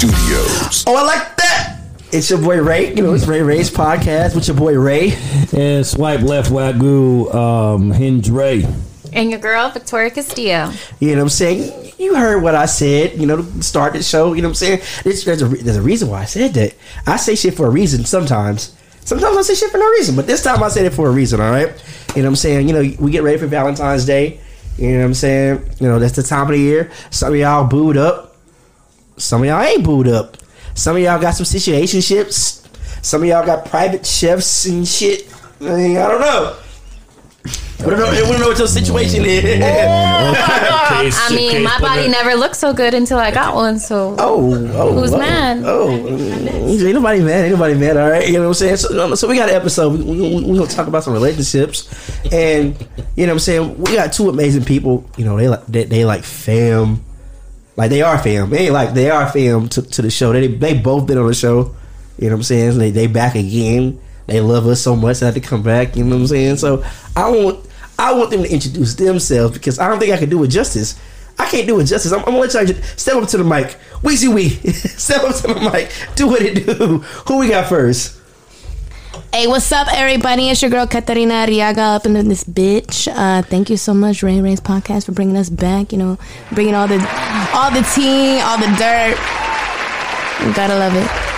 Studios. Oh, I like that. It's your boy Ray. You know, it's Ray Ray's podcast with your boy Ray. And swipe left, Wagyu, um, Hinge Ray. And your girl, Victoria Castillo. You know what I'm saying? You heard what I said, you know, to start the show. You know what I'm saying? There's, there's, a, there's a reason why I said that. I say shit for a reason sometimes. Sometimes I say shit for no reason, but this time I said it for a reason, all right? You know what I'm saying? You know, we get ready for Valentine's Day. You know what I'm saying? You know, that's the time of the year. Some of y'all booed up. Some of y'all ain't booed up. Some of y'all got some situationships. Some of y'all got private chefs and shit. I, mean, I don't know. We don't know, we don't know what your situation is. I mean, my body never looked so good until I got one. So Oh, oh, Who's oh, mad? Oh, mm, ain't nobody mad. Ain't nobody mad. All right, you know what I'm saying. So, so we got an episode. We, we, we gonna talk about some relationships, and you know what I'm saying. We got two amazing people. You know, they like they, they like fam, like they are fam. They like they are fam to, to the show. They they both been on the show. You know what I'm saying. They they back again. They love us so much. that They come back. You know what I'm saying. So I want I want them to introduce themselves because I don't think I can do it justice. I can't do it justice. I'm, I'm gonna let y'all step up to the mic. Weezy wee. step up to the mic. Do what it do. Who we got first? Hey, what's up, everybody? It's your girl Katarina Arriaga up in this bitch. Uh, thank you so much, Ray Ray's podcast, for bringing us back. You know, bringing all the all the tea, all the dirt. You gotta love it.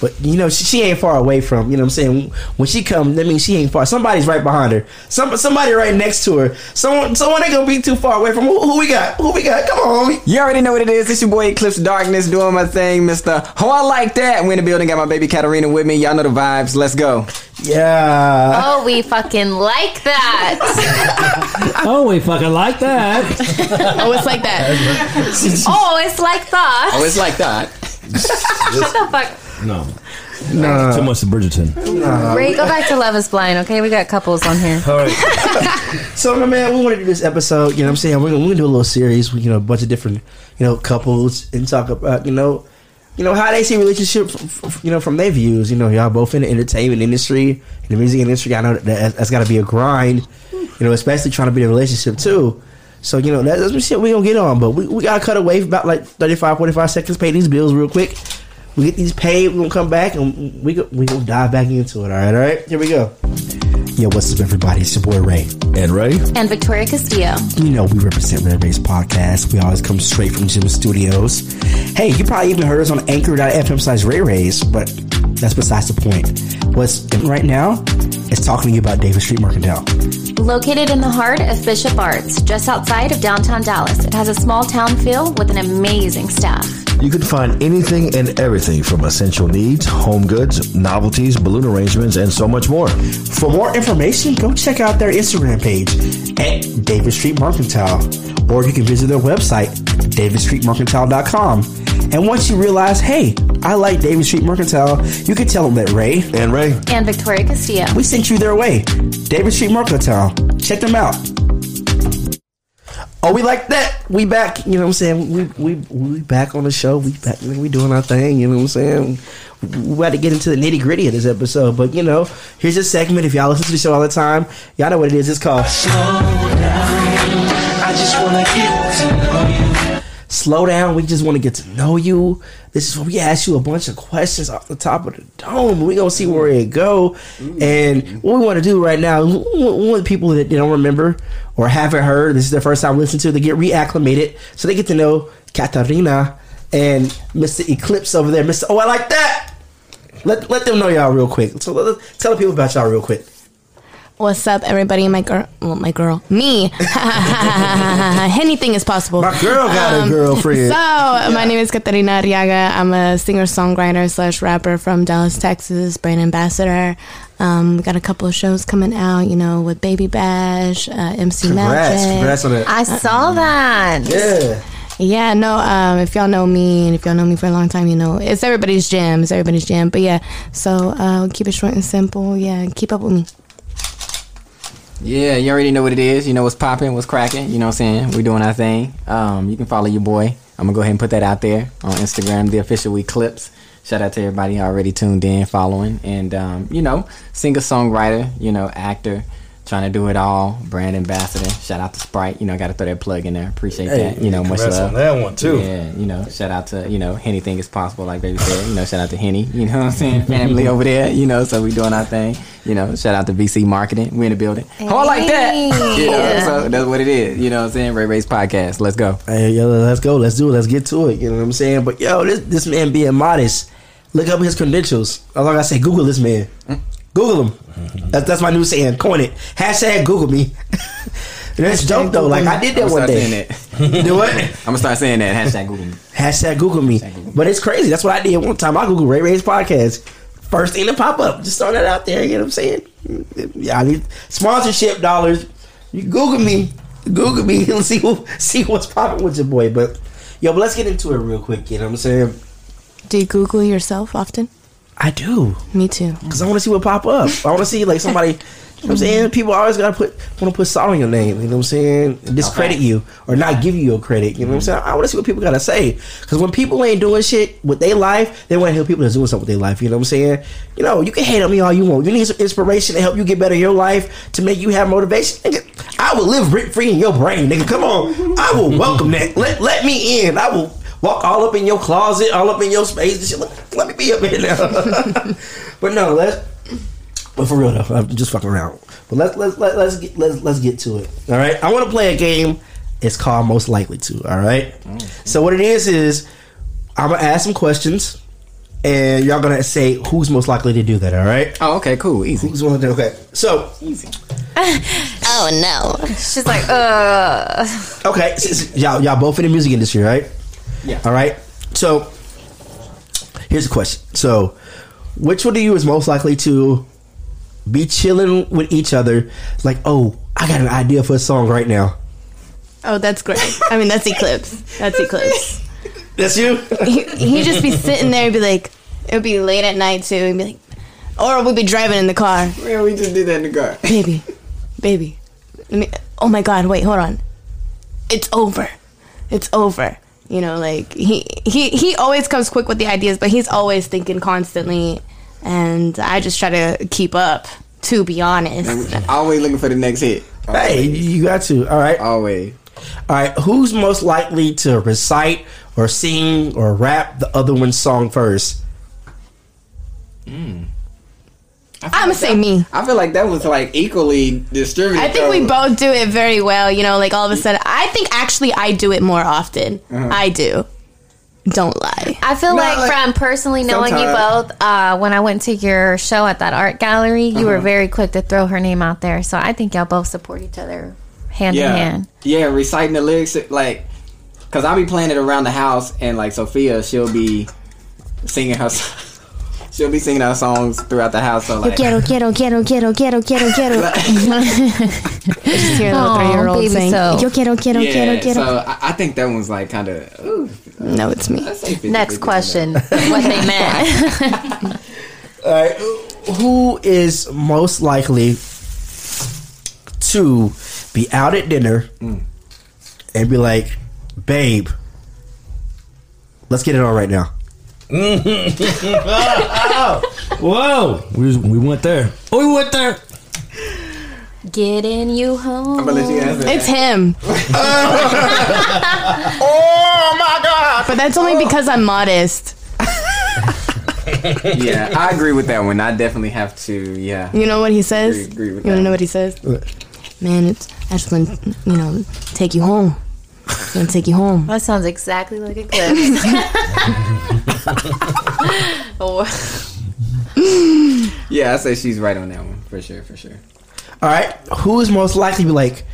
But you know, she, she ain't far away from, you know what I'm saying? When she come, that means she ain't far. Somebody's right behind her. Some somebody right next to her. Someone someone ain't gonna be too far away from who, who we got? Who we got? Come on, homie. You already know what it is. It's your boy Eclipse Darkness doing my thing, Mr. Oh, I like that. We in the building, got my baby Katarina with me. Y'all know the vibes. Let's go. Yeah. oh, we fucking like that. Oh, we fucking like that. Oh, oh, it's like that. oh, it's like that. Oh, it's like that. Shut the fuck. No. No. Too much of Bridgerton. Ray, go back to Love Is Blind. Okay, we got couples on here. All right. So, my man, we want to do this episode. You know what I'm saying? We're gonna, we're gonna do a little series with, you know, a bunch of different, you know, couples and talk about, you know, you know, how they see relationship, f- f- you know, from their views. You know, y'all both in the entertainment industry, in the music industry. I know that that- that's got to be a grind, you know, especially trying to be in a relationship too. So, you know, that- that's what shit we going to get on. But we, we got to cut away for about like 35, 45 seconds, pay these bills real quick. We get these paid, we're going to come back and we go, we going to dive back into it. All right, all right? Here we go. Yo, what's up, everybody? It's your boy Ray. And Ray? And Victoria Castillo. You know, we represent Ray Ray's Podcast. We always come straight from Jim Studios. Hey, you probably even heard us on anchor.fm slash Ray Rays, but that's besides the point. What's in right now is talking to you about David Street Mercantile. Located in the heart of Bishop Arts, just outside of downtown Dallas, it has a small town feel with an amazing staff. You can find anything and everything from essential needs, home goods, novelties, balloon arrangements, and so much more. For more information, go check out their Instagram page at David Street Mercantile, or you can visit their website, davidstreetmercantile.com. And once you realize, hey, I like David Street Mercantile, you can tell them that Ray, And Ray, And Victoria Castillo. we sent you their way. David Street Mercantile. Check them out. Oh, we like that. We back. You know what I'm saying? We we we back on the show. We back. We doing our thing. You know what I'm saying? We got to get into the nitty gritty of this episode, but you know, here's a segment. If y'all listen to the show all the time, y'all know what it is. It's called Slow Down. We just want to get to know you. This is where we ask you a bunch of questions off the top of the dome. We gonna see where it go. And what we want to do right now, we want people that don't remember or haven't heard. This is their first time listening to. They get reacclimated, so they get to know Katarina and Mr. Eclipse over there. Mr. Oh, I like that. Let let them know y'all real quick. So let, tell people about y'all real quick. What's up, everybody? My girl, well, my girl, me. Anything is possible. My girl got Um, a girlfriend. So, my name is Katarina Arriaga. I'm a singer songwriter slash rapper from Dallas, Texas, brand ambassador. Um, we got a couple of shows coming out, you know, with Baby Bash, uh, MC Congrats, Magic. congrats on that. I saw that. Yeah. Yeah, no, um, if y'all know me and if y'all know me for a long time, you know, it's everybody's jam. It's everybody's jam. But yeah, so uh, keep it short and simple. Yeah, keep up with me. Yeah, you already know what it is. You know what's popping, what's cracking. You know what I'm saying? We're doing our thing. Um, you can follow your boy. I'm gonna go ahead and put that out there on Instagram, the official Eclipse. Shout out to everybody already tuned in, following, and um, you know, singer songwriter, you know, actor, trying to do it all. Brand ambassador. Shout out to Sprite. You know, I got to throw that plug in there. Appreciate Hey, that. You know, much love. on that one, too. Yeah, you know, shout out to you know anything is possible, like baby said. You know, shout out to Henny. You know what I'm saying? Family over there. You know, so we doing our thing. You know, shout out to VC Marketing. We in the building. Oh, I like that. You know, so that's what it is. You know what I'm saying? Ray Ray's podcast. Let's go. Hey, yo, let's go. Let's do it. Let's get to it. You know what I'm saying? But yo, this this man being modest. Look up his credentials. Or like I say, Google this man. Hmm? Google him. That's, that's my new saying. Coin it. Hashtag Google me. that's dope though. Like I did that I'm one gonna day. Do what? I'm gonna start saying that. Hashtag Google. me. Hashtag Google me. But it's crazy. That's what I did one time. I Google Ray Ray's podcast. First thing to pop up. Just throw that out there. You know what I'm saying? Yeah, I need sponsorship dollars. You Google me. Google me. Let's see who, see what's popping with your boy. But yo, but let's get into it real quick. You know what I'm saying? Do you Google yourself often? I do. Me too. Cause I want to see what pop up. I want to see like somebody. You know what I'm saying? People always gotta put want to put salt on your name. You know what I'm saying? Discredit Okay. you or not give you your credit. You know what I'm saying? I want to see what people gotta say. Cause when people ain't doing shit with their life, they want to hear people that's doing something with their life. You know what I'm saying? You know, you can hate on me all you want. You need some inspiration to help you get better in your life to make you have motivation. Nigga, I will live rent free in your brain, nigga. Come on, I will welcome that. Let let me in. I will walk all up in your closet, all up in your space. Let, let me be up in there. but no, let's. But for real though, I'm just fucking around. But let's let's let, let's get let's let's get to it. All right, I want to play a game. It's called Most Likely to. All right. So what it is is I'm gonna ask some questions, and y'all gonna say who's most likely to do that. All right. Oh, okay, cool, easy. Who's one to do? Okay. So Easy. Oh no. She's like, uh. okay, s- s- y'all y'all both in the music industry, right? Yeah. All right. So here's a question. So which one of you is most likely to be chilling with each other? Like, oh, I got an idea for a song right now. Oh, that's great. I mean, that's Eclipse. That's Eclipse. That's you. He, he'd just be sitting there and be like, it would be late at night too, and be like, or we'd be driving in the car. Well, we just did that in the car. Baby, baby. Let me, oh my God, wait, hold on. It's over. It's over. You know, like he he he always comes quick with the ideas, but he's always thinking constantly, and I just try to keep up. To be honest, Always looking for the next hit. Hey, you got to. All right. All Always. right. Who's most likely to recite or sing or rap the other one's song first? Hmm. I'm gonna say me. I feel like that was like equally distributed. I think we both do it very well. You know, like all of a sudden, I think actually I do it more often. Uh-huh. I do. Don't lie. I feel like, like, from personally knowing you both, uh, when I went to your show at that art gallery, you Uh-huh. were very quick to throw her name out there. So I think y'all both support each other hand yeah, in hand. yeah, reciting the lyrics like, cause I'll be playing it around the house, and like Sophia, she'll be singing her, she'll be singing our songs throughout the house. So like, Quiero, quiero, quiero, quiero, quiero, quiero, quiero. Just hear a little three-year-old baby saying, so. Yo quiero, quiero, yeah, quiero, quiero. so I, I think that one's like kind of. No, it's me. Next question: What they meant? All right. Who is most likely to be out at dinner mm. and be like, babe, let's get it on right now? Whoa, we, we went there. Oh, we went there. Getting you home. I'm gonna let you answer. It's him. Oh my God. But that's only because I'm modest. yeah, I agree with that one. I definitely have to. Yeah. You know what he says? Agree- agree with you wanna that. know what he says? Man, it's I just want you know, take you home. I'm gonna take you home. That sounds exactly like Eclipse. or Yeah, I say she's right on that one for sure, for sure. All right. Who is most likely to be like,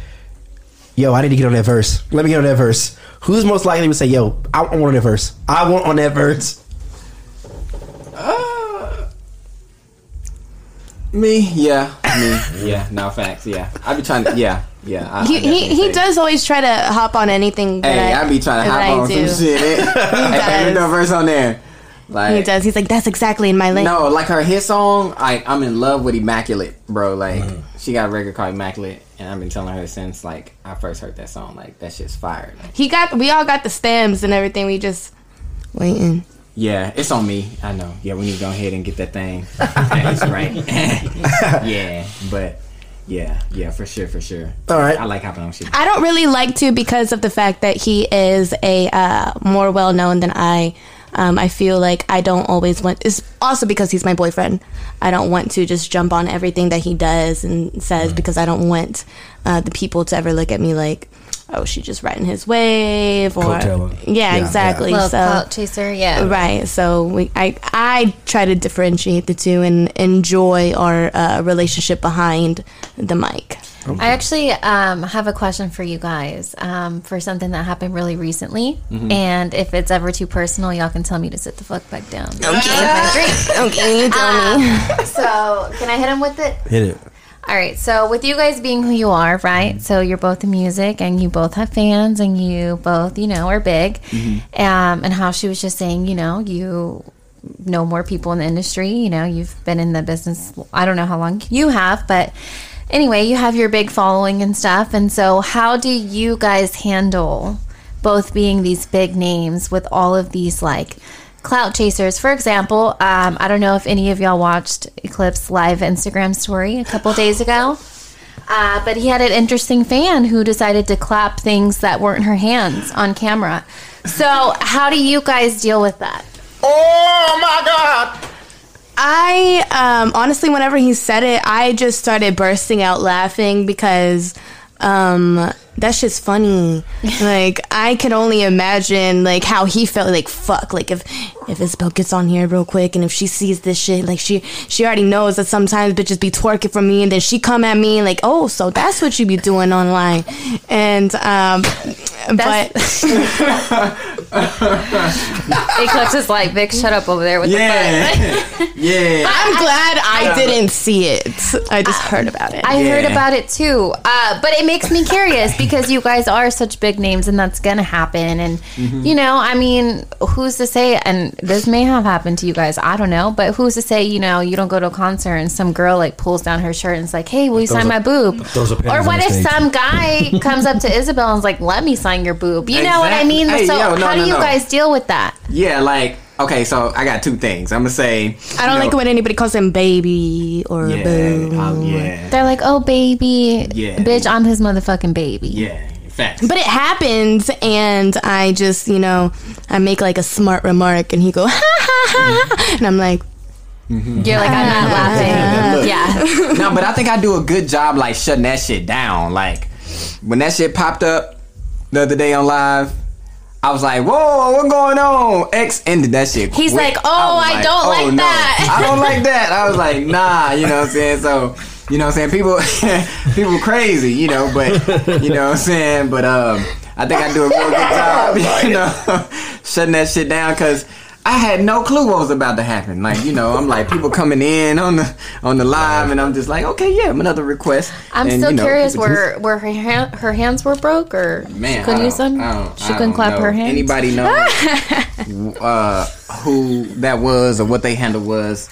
yo, I need to get on that verse. Let me get on that verse. Who's most likely to say, yo, I want on that verse. I want on that verse. Uh, me, yeah, me, yeah. No facts, yeah. I be trying to, yeah, yeah. I, He I he, he does always try to hop on anything. Hey, I, I be trying to hop I on do. some shit. hey, hey, does. no verse on there. Like He does. He's like, that's exactly in my lane. No, like her hit song, I I'm in love with Immaculate, bro. Like mm-hmm. she got a record called Immaculate, and I've been telling her since like I first heard that song. Like that shit's fire. Like, He got. We all got the stems and everything. We just waiting. yeah, it's on me. I know. Yeah, we need to go ahead and get that thing. That's right. yeah, but Yeah, yeah, for sure, for sure. All right. I like hopping on shit. I don't really like to because of the fact that he is a uh, more well known than I. Um, I feel like I don't always want. It's also because he's my boyfriend. I don't want to just jump on everything that he does and says because I don't want uh, the people to ever look at me like, oh, she's just riding his wave or yeah, Yeah, exactly. Little So clout chaser, yeah. Right. So we, I, I try to differentiate the two and enjoy our uh, relationship behind the mic. I actually um, have a question for you guys um, for something that happened really recently. And if it's ever too personal, y'all can tell me to sit the fuck back down. Okay, okay, you tell me. So, can I hit him with it? Hit it. All right. So, with you guys being who you are, right? So, you're both in music and you both have fans and you both, you know, are big. Um, and how she was just saying, you know, you know more people in the industry. You know, you've been in the business, I don't know how long you have, but anyway, you have your big following and stuff. And so, how do you guys handle both being these big names with all of these like clout chasers? For example, um, I don't know if any of y'all watched Eclipse live Instagram story a couple days ago. Uh, but he had an interesting fan who decided to clap things that weren't her hands on camera. So, how do you guys deal with that? Oh my God! I um, honestly, whenever he said it, I just started bursting out laughing because um, that's just funny. like I could only imagine like how he felt. Like fuck, like if if Isabel gets on here real quick and if she sees this shit, like she she already knows that sometimes bitches be twerking for me and then she come at me like, oh, so that's what you be doing online, and um, but Eclipse is like, Vic, shut up over there with Yeah, the yeah. I'm glad I didn't see it. I just heard about it. I heard about it too. Uh, but it makes me curious because you guys are such big names and that's going to happen. And, Mm-hmm. you know, I mean, who's to say, and this may have happened to you guys, I don't know, but who's to say, you know, you don't go to a concert and some girl like pulls down her shirt and is like, hey, will you sign a- my boob? throws a panties Or what if stage. some guy comes up to Isabel and is like, let me sign your boob? You know what I mean? Hey, so, yo, no, how no, do you no. guys deal with that? Yeah, like okay, so I got two things. I'm gonna say I don't you like know, it when anybody calls him baby or Yeah, boo. oh, yeah, They're like, oh, baby. Yeah. Bitch, I'm his motherfucking baby. yeah. Facts. But it happens, and I just, you know, I make like a smart remark, and he go, ha ha ha, ha," mm-hmm. and I'm like, mm-hmm. You're like, I'm not ah. laughing. yeah. no, but I think I do a good job like shutting that shit down. Like when that shit popped up the other day on live. I was like, "Whoa, what going on?" X ended that shit. He's quick. like, "Oh, was I don't like that." I don't like that." I was like, "Nah," you know what I'm saying? So, you know what I'm saying? People, people crazy, you know, but you know what I'm saying? But um, I think I do a real good job, you know, shutting that shit down because. I had no clue what was about to happen. Like, you know, I'm like people coming in on the on the live, and I'm just like, okay, yeah, another request. I'm And, still you know, curious where where her hand, her hands were broke or Man, she couldn't use them. She couldn't clap know. her hands. Anybody know uh, who that was or what they handle was?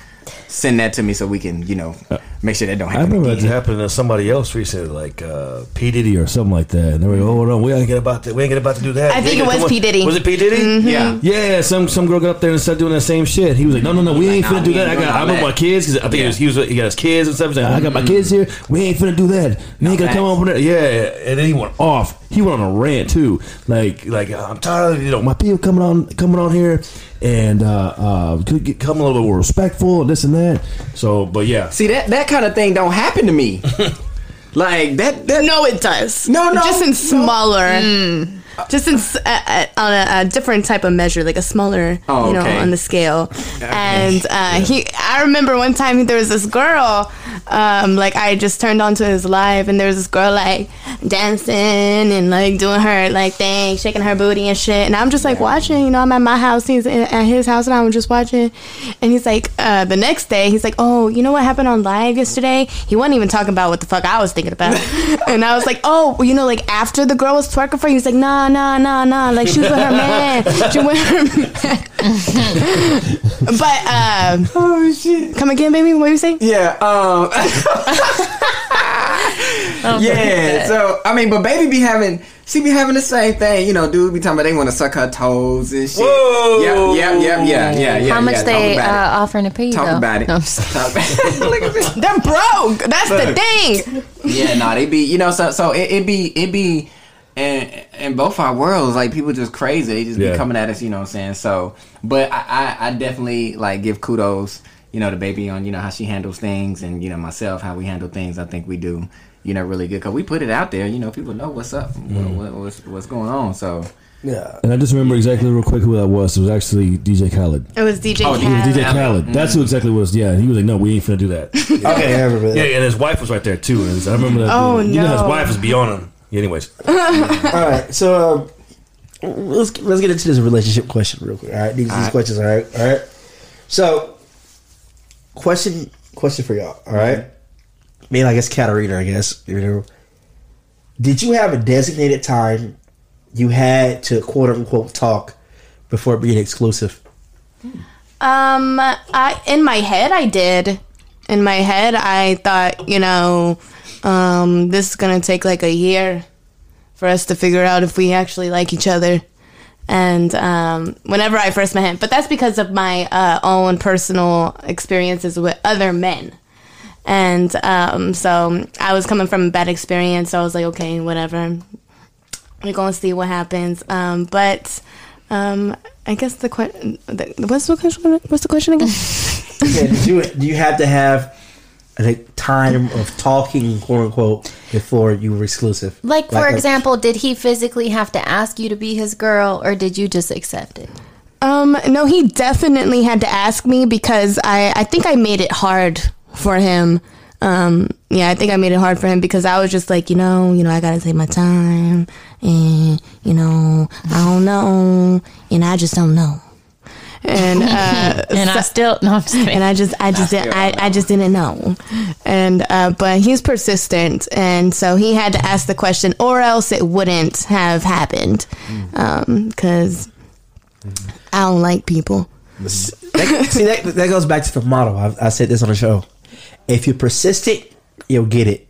Send that to me so we can, you know, uh, make sure that don't happen. I happen. remember that again. happened to somebody else recently, like uh, P Diddy or something like that. And they were like, "Oh, no, we ain't get about to, we ain't get about to do that." I We think it was come P. Diddy. Was it P Diddy? Mm-hmm. Yeah. Yeah, some some girl got up there and started doing that same shit. He was like, "No, no, no, we ain't Nah, finna do that. I got, I'm with my kids because I think he, was, he was he got his kids and stuff. He's like, uh-huh. I got my kids here. We ain't finna do that. We ain't gonna come facts. up with that. Yeah, and then he went off. He went on a rant too. Like, like I'm tired of you know my people coming on coming on here and uh, uh, could get, come a little bit more respectful and this and that. So, but yeah, See that that kind of thing don't happen to me. like that. That no, it does. No, no, just in no. smaller. Just in, uh, uh, on a, a different type of measure, like a smaller, Oh, you know, okay. on the scale. And uh, he, I remember one time there was this girl, um, like I just turned on to his live, and there was this girl like dancing and like doing her like thing, shaking her booty and shit. And I'm just like watching, you know, I'm at my house, he's in, at his house, and I'm just watching. And he's like, uh, the next day, he's like, oh, you know what happened on live yesterday? He wasn't even talking about what the fuck I was thinking about. and I was like, oh, well, you know, like after the girl was twerking for you, he's like, nah, nah, nah, nah. nah. Like she was with her man. She with her man. but um, oh shit. come again, baby. What you saying? Yeah. Um. yeah. So I mean, but baby be having, she be having the same thing. You know, dude be talking about they want to suck her toes and shit. Whoa. Yep, yep, yep, yeah, yeah, yeah. How much yeah. they uh, offering to pay you? it. Talk though? about it. No, I'm just- Talk about it. Look at this. They're broke. That's the thing. yeah, no, they be you know, so so it, it be it be in in both our worlds, like people just crazy. They just Yeah. be coming at us, you know what I'm saying? So but I, I, I definitely like give kudos, you know, to baby on, you know, how she handles things and, you know, myself, how we handle things, I think we do, you know, really good. Cause we put it out there, you know, people know what's up, what, mm. what, what's what's going on. So Yeah. And I just remember exactly real quick who that was. It was actually DJ Khaled. It was DJ Oh, It was DJ Khaled. Khaled. That's who exactly was. Yeah, he was like, "No, we ain't finna do that." Okay, I remember that. yeah, and his wife was right there too. And I remember that. Oh, no, You know, his wife was beyond him. Anyways, All right, so um, let's let's get into this relationship question real quick. All right, these, these right. questions. All right, all right. So, question question for y'all. All right, maybe I guess Katarina. I guess you know. Did you have a designated time you had to quote unquote talk before being exclusive? Um, I in my head I did. In my head I thought, you know, um, this is gonna take like a year for us to figure out if we actually like each other. And um, whenever I first met him, but that's because of my uh, own personal experiences with other men. And um, so I was coming from a bad experience, so I was like, okay, whatever. We're gonna see what happens. Um, but um, I guess the question, what's the question? What's the question again? Yeah, you do you have to have a time of talking quote unquote before you were exclusive? like, for a- example, did he physically have to ask you to be his girl, or did you just accept it? Um, no, he definitely had to ask me because I, I think I made it hard for him. Um, yeah, I think I made it hard for him because I was just like, you know, you know, I gotta take my time, and you know, I don't know, and I just don't know, and uh, And I still no, I'm just kidding. and I just, I just, still I, I just didn't know, and uh, but he's persistent, and so he had to ask the question, or else it wouldn't have happened, because I don't like people. That, see that that goes back to the model. I, I said this on the show. If you're persistent, you'll get it.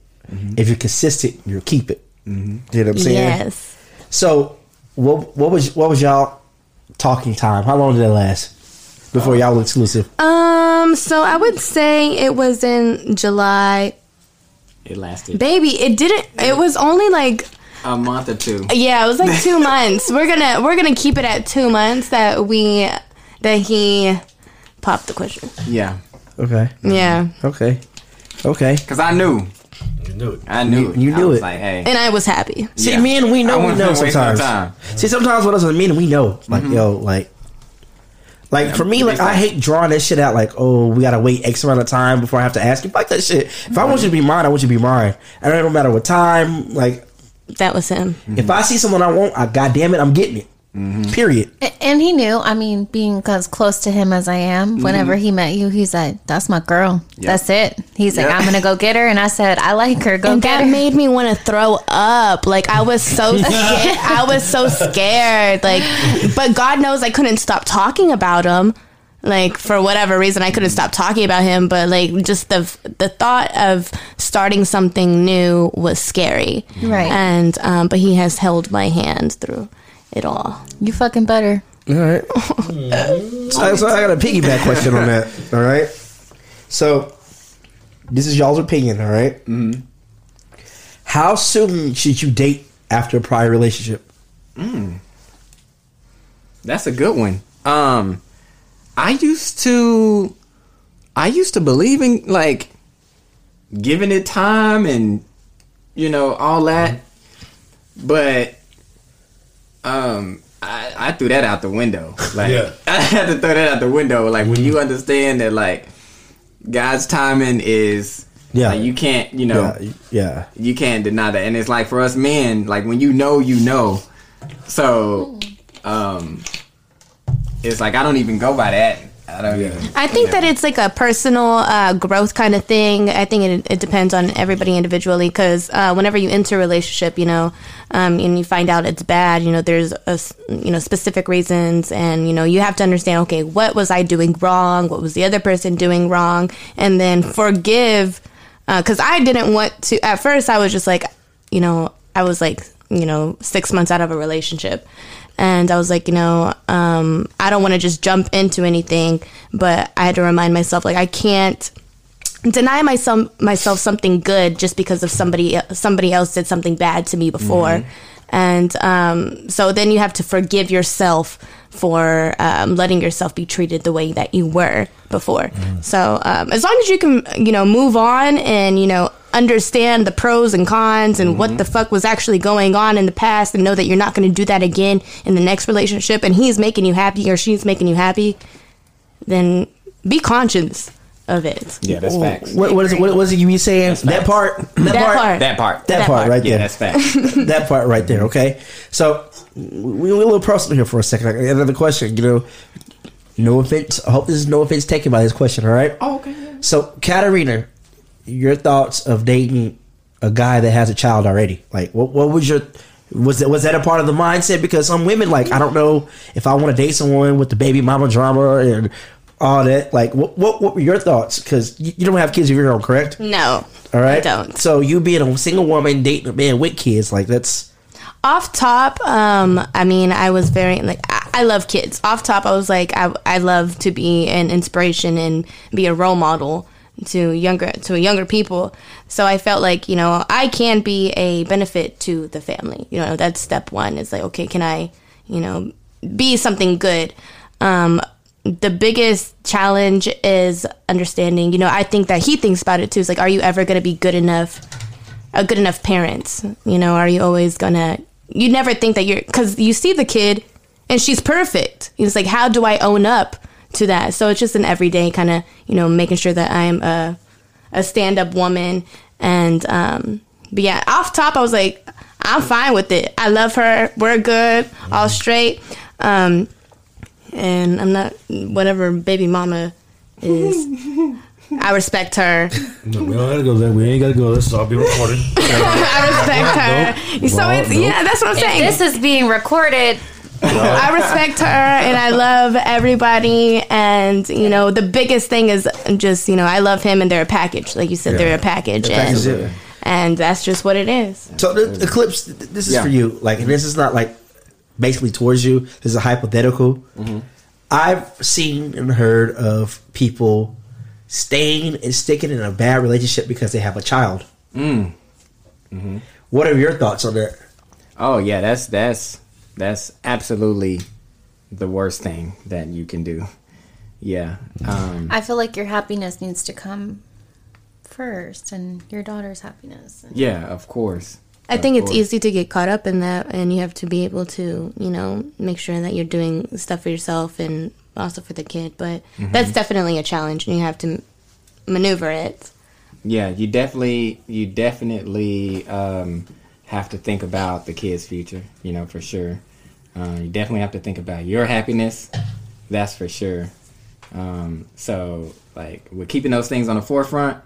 If you're consistent, you'll keep it. You know what I'm saying? Yes. So, what what was what was y'all talking time? How long did that last before y'all were exclusive? Um. So I would say it was in July. it lasted Baby, it didn't. It was only like a month or two. yeah, it was like two months. We're gonna we're gonna keep it at two months that we that he popped the question. Yeah. Okay, Yeah, okay, okay. Cause I knew. You knew it. I knew. You- you I knew was it. Like, hey. and I was happy. See, Yeah. man, we know we know gonna no sometimes. time. See, sometimes what doesn't mean we know. Like mm-hmm. yo, like. Like for me, like I hate drawing that shit out. Like, oh, we gotta wait X amount of time before I have to ask you. Fuck that shit. If I want you to be mm-hmm. mine, I want you to be mine. And it don't matter what time. Like, That was him. if I see someone I want, I goddamn it, I'm getting it. Period. And he knew. I mean, being as close to him as I am, whenever he met you, he's like, "That's my girl. That's it." He's like, "I'm gonna go get her," and I said, "I like her. Go and get that her." made me want to throw up. Like I was so scared. I was so scared. Like, but God knows I couldn't stop talking about him. Like for whatever reason, I couldn't stop talking about him. But like, just the the thought of starting something new was scary. Right. And um, but he has held my hand through it all. you fucking better. All right. so, so I got a piggyback question on that. All right. So this is y'all's opinion. All right? Mm-hmm. How soon should you date after a prior relationship? That's a good one. Um, I used to, I used to believe in like giving it time and you know all that, but um, I, I threw that out the window. Like Yeah. I had to throw that out the window. Like when you understand that like God's timing is. Yeah. like, you can't, you know, Yeah. Yeah. you can't deny that and it's like for us men like when you know you know so um it's like i don't even go by that i don't I think that it's like a personal uh, growth kind of thing. I think it, it depends on everybody individually because uh, whenever you enter a relationship, you know, um, and you find out it's bad, you know, there's a, you know specific reasons, and you know you have to understand. Okay, what was I doing wrong? What was the other person doing wrong? And then forgive because I didn't want to. At first, I was just like, you know, I was like, you know, six months out of a relationship, and I was like, you know, um, I don't want to just jump into anything, but I had to remind myself, like, I can't deny myself myself something good just because of somebody somebody else did something bad to me before. And um, so then you have to forgive yourself for um, letting yourself be treated the way that you were before. So um, as long as you can, you know, move on and you know understand the pros and cons and what the fuck was actually going on in the past, and know that you're not going to do that again in the next relationship, and he's making you happy or she's making you happy, then be conscious of it. Yeah, that's facts. What, what is it? What was it you be saying? That facts. part. That, That part. part. That part. That, That part part. right Yeah, there. that's facts. that part right there. Okay, so we we're a little personal here for a second. I got Another question, you know. No offense. I hope this is no offense taken by this question. All right. oh, okay. So, Katarina, your thoughts of dating a guy that has a child already? Like, what what was your was that was that a part of the mindset? Because some women, like, I don't know if I want to date someone with the baby mama drama and all that. Like, what what, what were your thoughts? Because you, you don't have kids of your own, correct? No, All right. I don't. So you being a single woman dating a man with kids, like that's off top um i mean i was very like i, I love kids off top i was like I, I love to be an inspiration and be a role model to younger to younger people so i felt like you know i can be a benefit to the family you know that's step one is like okay can i you know be something good um the biggest challenge is understanding you know i think that he thinks about it too it's like are you ever going to be good enough a good enough parent? You know, are you always gonna? You never think that you're because you see the kid and she's perfect. It's like, how do I own up to that? So it's just an everyday kind of you know making sure that I'm a a stand up woman and um. But yeah, off top, I was like, I'm fine with it. I love her. We're good, all straight. Um, and I'm not whatever baby mama is. I respect her. No, we don't gotta go there. We ain't gotta go. This is all be recorded. I respect her. So Well, it's nope. yeah, that's what I'm saying. This is being recorded. I respect her and I love everybody. And you know, the biggest thing is just you know, I love him and they're a package. Like you said, they're a package, package, and, yeah. and that's just what it is. So the Eclipse, th- this is Yeah. for you. Like, this is not like basically towards you. This is a hypothetical. Mm-hmm. I've seen and heard of people staying and sticking in a bad relationship because they have a child. Mm. What are your thoughts on that? Oh yeah, that's that's that's absolutely the worst thing that you can do. Yeah. Um, I feel like your happiness needs to come first, and your daughter's happiness. yeah, of course. I think it's easy to get caught up in that, and you have to be able to, you know, make sure that you're doing stuff for yourself and also for the kid. But Mm-hmm. that's definitely a challenge, and you have to maneuver it. Yeah, you definitely you definitely um, have to think about the kid's future. You know for sure. Uh, you definitely have to think about your happiness. That's for sure. Um, so like we're keeping those things on the forefront.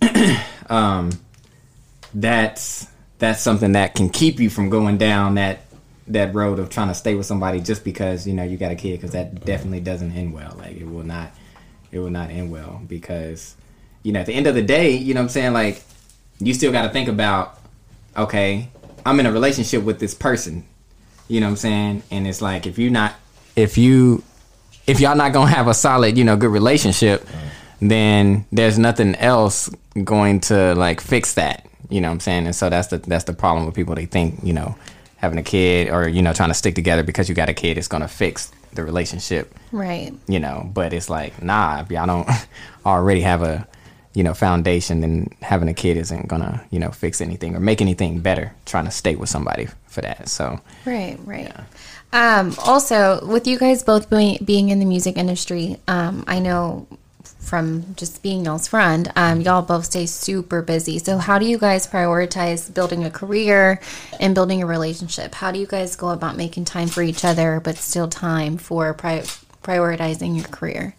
um, that's that's something that can keep you from going down that that road of trying to stay with somebody just because you know you got a kid because that definitely doesn't end well. Like it will not it will not end well because you know at the end of the day you know what i'm saying? Like you still got to think about okay i'm in a relationship with this person. You know what i'm saying? And it's like if you're not if you if y'all not gonna have a solid you know good relationship then there's nothing else going to like fix that you know what i'm saying? And so that's the that's the problem with people. They think you know having a kid or you know trying to stick together because you got a kid is gonna fix the relationship. Right. you know but it's like nah if y'all don't already have a you know foundation then having a kid isn't gonna you know fix anything or make anything better trying to stay with somebody for that. So Right, right. Um, also, with you guys both being, being in the music industry, um, I know from just being y'all's friend, um, y'all both stay super busy. So, how do you guys prioritize building a career and building a relationship? How do you guys go about making time for each other, but still time for pri- prioritizing your career?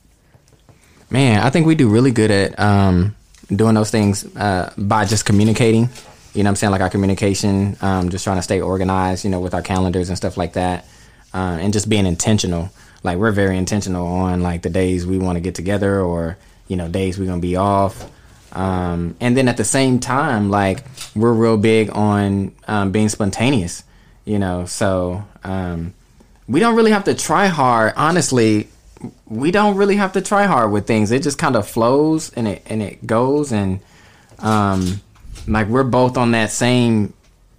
Man, I think we do really good at um, doing those things uh, by just communicating. You know what I'm saying? Like our communication, um, just trying to stay organized, you know, with our calendars and stuff like that. Uh, and just being intentional. Like we're very intentional on like the days we want to get together or, you know, days we're to be off. Um, and then at the same time, like we're real big on um, being spontaneous, you know. So um, we don't really have to try hard. Honestly, we don't really have to try hard with things. It just kind of flows and it and it goes and um, like we're both on that same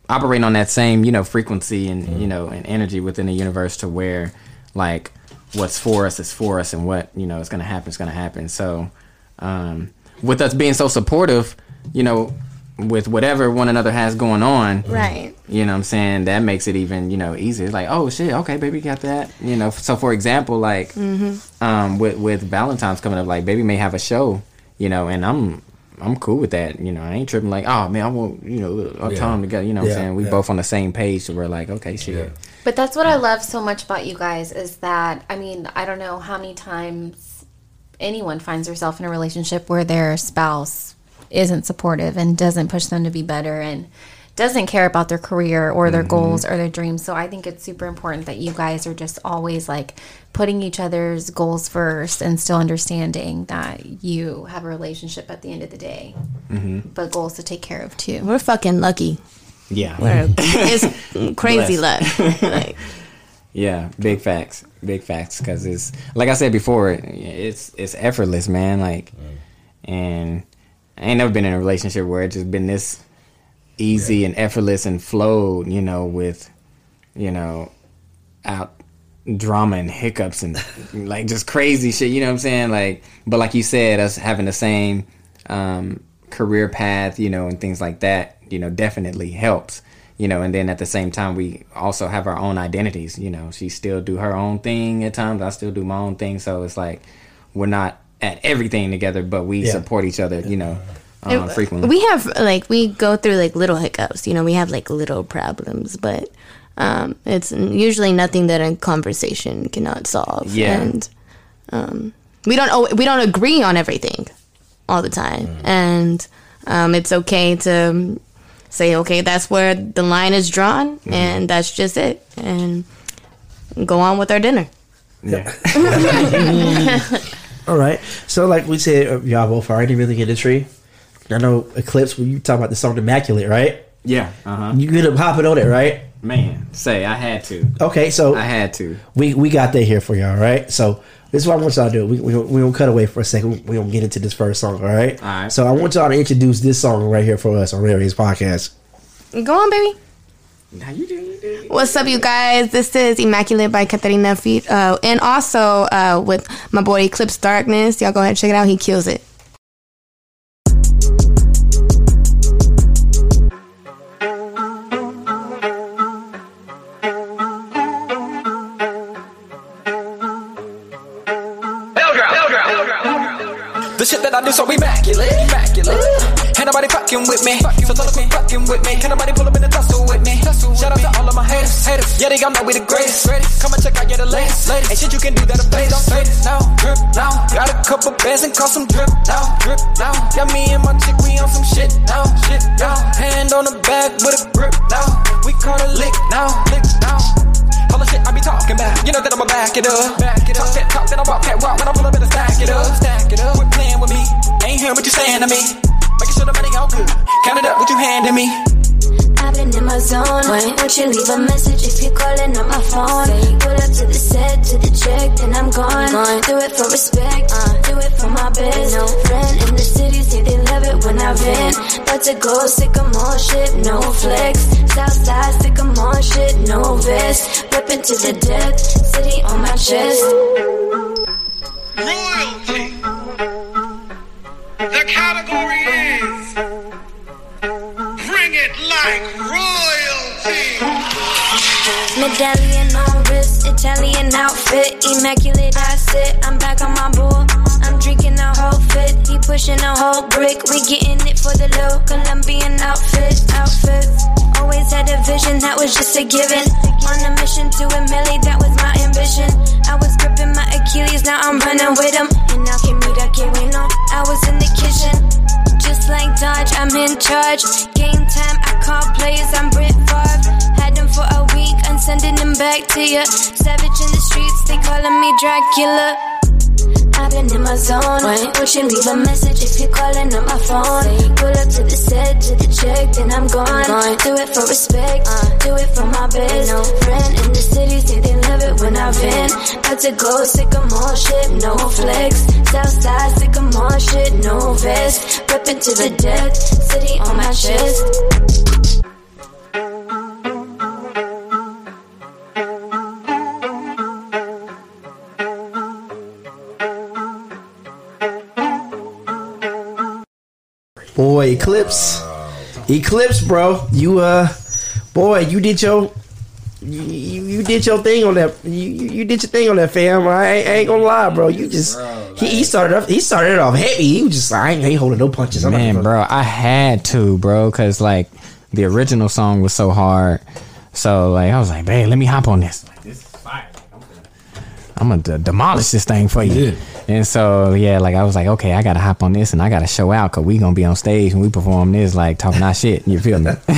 operating on that same you know frequency and you know and energy within the universe to where like what's for us is for us and what you know is going to happen is going to happen. So um, with us being so supportive you know with whatever one another has going on Right. you know what i'm saying? That makes it even you know easier. It's like oh shit okay baby got that you know? So for example like um with with valentine's coming up like baby may have a show you know and i'm i'm cool with that you know? I ain't tripping like oh man i want you know our Yeah. time together you know what Yeah, i'm saying? We yeah. both on the same page so we're like okay shit But that's what I love so much about you guys is that I mean, I don't know how many times anyone finds herself in a relationship where their spouse isn't supportive and doesn't push them to be better and doesn't care about their career or their mm-hmm. goals or their dreams. So I think it's super important that you guys are just always like putting each other's goals first and still understanding that you have a relationship at the end of the day, mm-hmm. but goals to take care of too. We're fucking lucky. Yeah it's crazy luck. Like, Yeah, big facts, big facts. Because it's like I said before, it's it's effortless, man. Like, and I ain't never been in a relationship where it's just been this easy and effortless and flowed, you know, with, you know, out drama and hiccups and like just crazy shit. You know what I'm saying? Like, but like you said, us having the same um, career path, you know, and things like that, you know, definitely helps. You know, and then at the same time, we also have our own identities. You know, she still do her own thing at times. I still do my own thing. So it's like we're not at everything together, but we Yeah. support each other. You know, um, frequently. we have like we go through like little hiccups. You know, we have like little problems, but um, it's usually nothing that a conversation cannot solve. Yeah. and um, we don't we don't agree on everything all the time, and um, it's okay to say, okay, that's where the line is drawn, and that's just it, and go on with our dinner. yeah. All right. So, like we said, uh, y'all both already really get the tree. I know Eclipse. When you talk about the song "Immaculate," right? Yeah. Uh huh. You get up hopping on it, right? Man, say I had to. Okay, so I had to. we we got that here for y'all, right? So this is what I want y'all to do. We we we gonna cut away for a second. We gonna get into this first song, all right? All right. So I want y'all to introduce this song right here for us on Ray Ray's Podcast. Go on, baby. Now you do. You do. What's up, you guys? This is Immaculate by Katarina Feet, uh, and also uh, with my boy Eclipse Darkness. Y'all go ahead and check it out. He kills it. The shit that I do so immaculate, immaculate. Ain't nobody fucking with me, so tell quit fucking with me. Can't nobody pull up in the tussle with me. Shout out to all of my haters, haters. Yeah, they all know we the greatest. Come and check out, yeah, the latest. Ain't shit you can do that a face don't fade it now. Drip now, got a couple bands and call some drip now. Drip now, yeah, me and my chick we on some shit now. Shit now, hand on the back with a grip now. We call it lick now, lick now. All the shit I be talking about, you know that I'ma back it up. Back it up. Talk that talk, then I walk that walk. When I pull up, better stack it up. Stack it up. Quit playing with me. Ain't hearing what you're saying to me. Making sure the money all good. Count it up, what you handing me. I've been in my zone. Why don't you leave a message if you're calling on my phone? Pull up to the set, to the check, then I'm gone. Do it for respect, uh, do it for my best. No friend in the city, say they love it when I vent. About to go sycamore shit, no flex. Southside sycamore shit, no vest. Weapon to the death, city on my chest. Royalty. The category is Like Royalty. Medallion on wrist, Italian outfit, immaculate. I sit, I'm back on my bull. I'm drinking a whole fit, he pushing a whole brick. We getting it for the low Colombian outfit, outfit. Always had a vision that was just a given. On a mission to a that was my ambition. I was gripping my Achilles, now I'm running with him. And now can meet that no. I was in the kitchen. Just like Dodge, I'm in charge. Game time, I call plays, I'm Brent Favre. Had them for a week, I'm sending them back to ya. Savage in the streets, they calling me Dracula. I've been in my zone. Why should leave a message if you're calling on my phone? Pull up to the set, to the check, then I'm gone. Do it for respect, do it for my best No friend in the city. Say they love it when I vent. Got to go, sick of more shit, no flex. Southside, sick of more shit, no vest. Reppin' to the death, city on my chest. Boy, Eclipse, Eclipse, bro. You uh, boy, you did your. You, you you did your thing on that. You, you you did your thing on that fam. I ain't, I ain't gonna lie, bro. You just he, he started off he started it off heavy. He was just I ain't, I ain't holding no punches. I'm Man, bro, I had to, bro, because like the original song was so hard. So like I was like, babe, let me hop on this. Like, this is fire. I'm gonna de- demolish this thing for you. And so yeah, like I was like, okay, I gotta hop on this and I gotta show out because we gonna be on stage and we perform this like talking our shit. You feel me?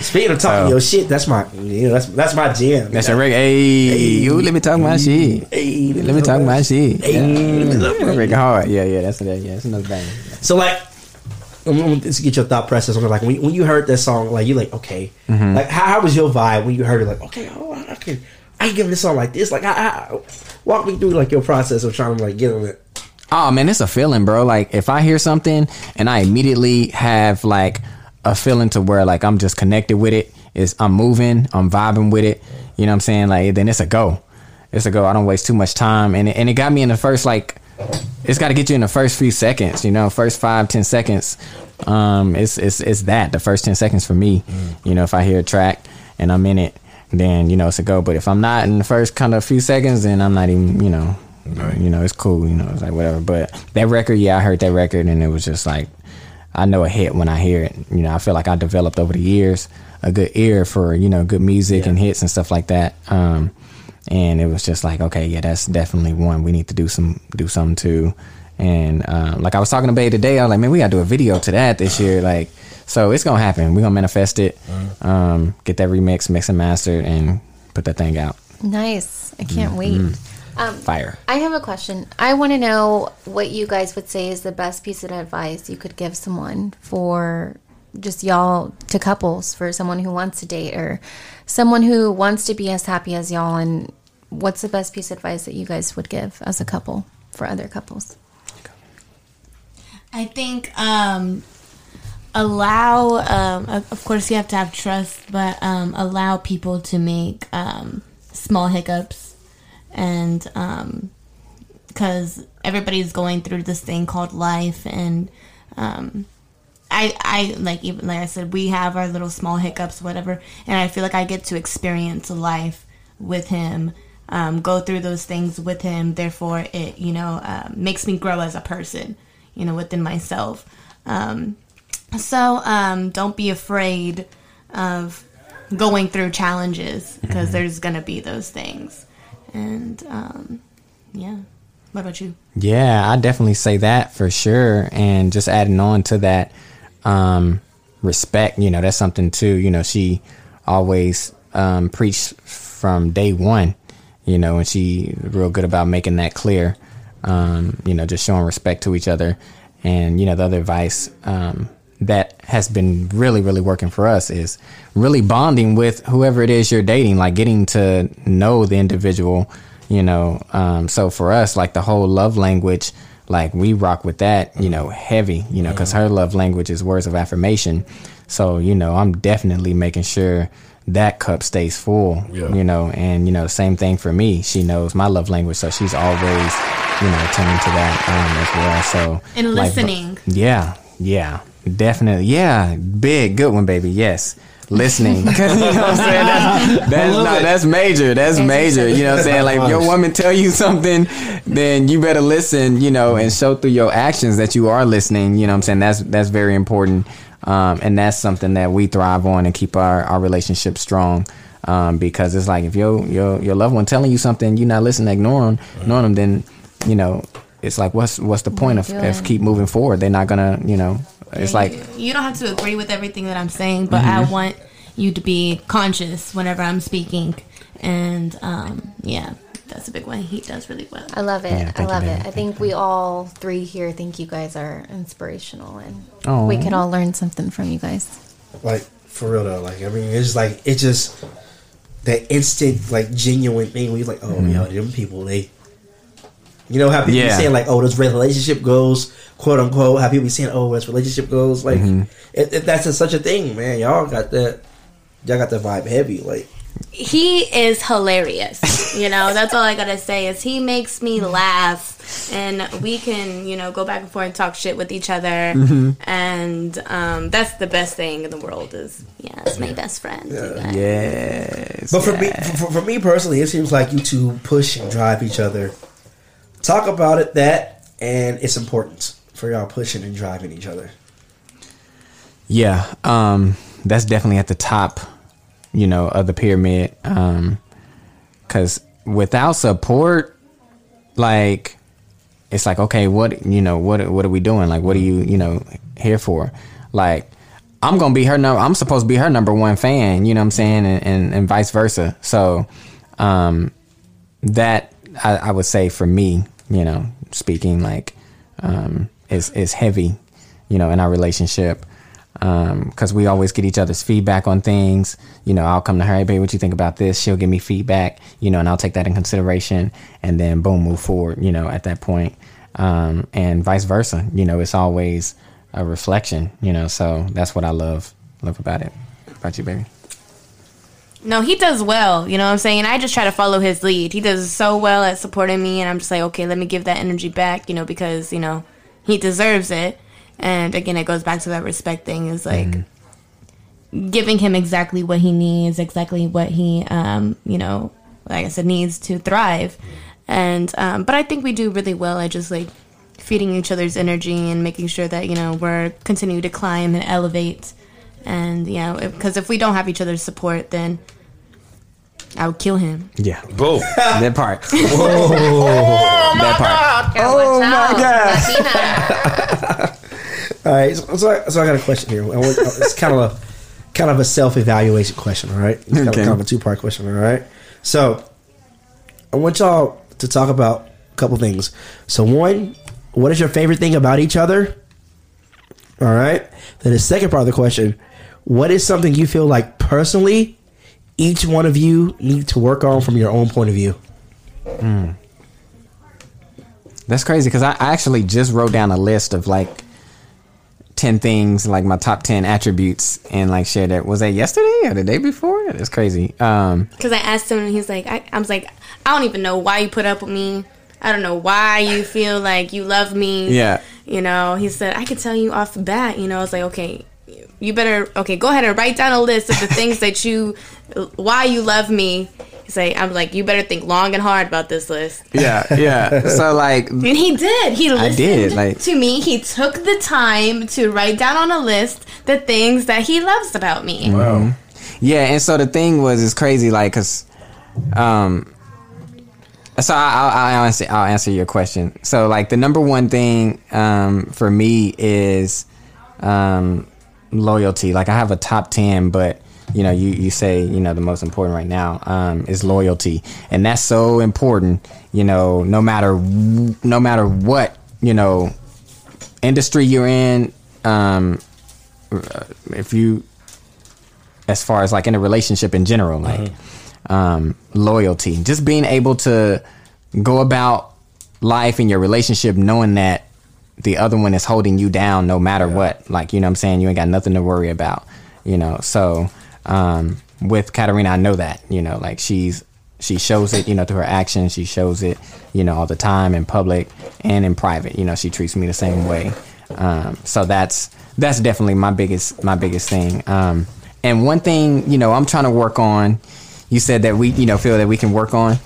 Speaking of talking So- your shit, that's my you know, that's that's my jam. That's a reg. Hey, you let me talk my shit. Hey, Let me talk my shit. Hey, Yeah. Hard. Yeah, yeah, that's that. yeah, that's another thing. So like, I'm get your thought process on. Like when, when you heard that song, like you like okay, Mhm. like how, how was your vibe when you heard it? Like okay, oh I can I give this song like this. Like I, I walk me through like your process of trying to like get on it. Oh man, it's a feeling, bro. Like if I hear something and I immediately have like a feeling to where like I'm just connected with it, is I'm moving, I'm vibing with it. You know what I'm saying? Like then it's a go. It's a go. I don't waste too much time, and it, and it got me in the first like. It's got to get you in the first few seconds, you know, first five ten seconds. Um, it's it's it's that the first ten seconds for me. You know, if I hear a track and I'm in it, then you know it's a go. But if I'm not in the first kind of few seconds, then I'm not even, you know, you know, it's cool. You know, it's like whatever. But that record, yeah, I heard that record, and it was just like I know a hit when I hear it. You know, I feel like I developed over the years a good ear for you know good music and hits and stuff like that. Um, and it was just like, okay, yeah, that's definitely one we need to do some do something to. And um, like I was talking to Bay today, I was like, man, we gotta do a video to that this year. Like, so it's gonna happen. We're gonna manifest it, um, get that remix, mix and mastered, and put that thing out. Nice. I can't wait. Um, Fire. I have a question. I want to know what you guys would say is the best piece of advice you could give someone for just y'all to couples, for someone who wants to date or someone who wants to be as happy as y'all. And what's the best piece of advice that you guys would give as a couple for other couples? I think um, allow, um, of course, you have to have trust, but um, allow people to make um, small hiccups. And because everybody's going through this thing called life, and um, I, I like even like I said, we have our little small hiccups, whatever, and I feel like I get to experience life with him, um, go through those things with him. Therefore, it you know uh, makes me grow as a person, you know, within myself. So um, don't be afraid of going through challenges because there's gonna be those things, and um, yeah. What about you? Yeah, I definitely say that for sure. And just adding on to that, um, respect, you know, that's something too. You know, she always um, preached from day one, you know, and she real good about making that clear. Um, you know, just showing respect to each other. And, you know, the other advice um, that has been really, really working for us is really bonding with whoever it is you're dating, like getting to know the individual you know um so for us like the whole love language like we rock with that you know heavy you know because her love language is words of affirmation. So you know i'm definitely making sure that cup stays full Yeah. you know and you know same thing for me. She knows my love language so she's always you know tuned to that um as well. So And like, listening. yeah yeah definitely. Yeah big good one baby. Yes. Listening. You know what i'm saying? That's, that's, love no, that's major. That's major. you know what i'm saying? Like if your woman tell you something then you better listen you know and show through your actions that you are listening. You know what i'm saying? That's that's very important. Um, and that's something that we thrive on and keep our, our relationship strong. Um, because it's like if your your your loved one telling you something you're not listening ignoring ignoring them then you know it's like what's what's the point of, doing? of keep moving forward? They're not gonna you know it's like you don't have to agree with everything that I'm saying, but I Mhm. want you to be conscious whenever I'm speaking. And um, yeah, that's a big one. He does really well. I love it. Yeah, I thank you, love baby. it. I think we all three here think you guys are inspirational and Oh. we could all learn something from you guys. Like for real though, like I mean, it's like it just that instant, like genuine thing. We like, oh, Mm-hmm. yo, them people, they, you know how people be saying like, oh, this relationship goes, quote unquote. How people be saying, oh, this relationship goes. Like, Mm-hmm. it, it, that's a, such a thing, man. Y'all got that. Y'all got the vibe heavy, like. he is hilarious. You know, that's all I gotta say is he makes me laugh, and we can you know go back and forth and talk shit with each other, Mm-hmm. and um, that's the best thing in the world. Is yeah, it's my best friend. you guys. Yes. But for me, for, for me personally, it seems like you two push and drive each other. Talk about it that, and it's important for y'all pushing and driving each other. Yeah, um, that's definitely at the top, you know, of the pyramid. Um, cause without support, like, it's like, okay, what, you know, what, what are we doing? Like, what are you, you know, here for? Like, I'm gonna be her number. I'm supposed to be her number one fan. You know what I'm saying, and and, and vice versa. So, um, that I, I would say for me, you know, speaking like, um, is is heavy, you know, in our relationship. Because we always get each other's feedback on things. You know, I'll come to her, hey, babe, what you think about this? She'll give me feedback, you know, and I'll take that in consideration. And then, boom, move forward, you know, at that point. Um, and vice versa. You know, it's always a reflection, you know, so that's what I love love about it. About you, baby. No, he does well. You know what I'm saying? I just try to follow his lead. He does so well at supporting me, and I'm just like, okay, let me give that energy back, you know, because, you know, he deserves it. And again, it goes back to that respect thing is like giving him exactly what he needs, exactly what he, um, you know, like I said, needs to thrive. And, um, but I think we do really well at just like feeding each other's energy and making sure that, you know, we're continue to climb and elevate. And, you know, because if we don't have each other's support, then I would kill him. Yeah. Boom. that part. Oh that part. Oh my God. All right, so, so, I, so I got a question here. Want, uh, it's kind of a kind of a self evaluation question. All right, it's kind, of, kind of a two part question. All right, so I want y'all to talk about a couple things. So one, what is your favorite thing about each other? All right. Then the second part of the question, what is something you feel like personally each one of you need to work on from your own point of view? Mm. That's crazy because I I actually just wrote down a list of like 10 things, like my top 10 attributes, and like shared that. Was that yesterday or the day before? That's crazy. Um, Because I asked him, and he's like, I, I was like, I don't even know why you put up with me. I don't know why you feel like you love me. Yeah. You know, he said, I could tell you off the bat. You know, I was like, okay, you better, okay, go ahead and write down a list of the things that you, why you love me. say like, I'm like, you better think long and hard about this list. yeah, yeah. So like, And he did. He listened I did, like- to me. He took the time to write down on a list the things that he loves about me. Mhm. Yeah, and so the thing was, it's crazy, like, cause, um, so I, I'll, I'll answer, I'll answer your question. So like the number one thing, um, for me is, um, loyalty. Like I have a top 10, but you know, you, you say, you know, the most important right now, um, is loyalty. And that's so important, you know, no matter, no matter what, you know, industry you're in, um, if you as far as like in a relationship in general like um loyalty just being able to go about life in your relationship knowing that the other one is holding you down no matter what. Like you know what i'm saying? You ain't got nothing to worry about you know? So um with katarina i know that you know like she's she shows it you know through her actions. She shows it you know all the time in public and in private. You know she treats me the same way. Um so that's that's definitely my biggest my biggest thing. Um and one thing you know i'm trying to work on you said that we you know feel that we can work on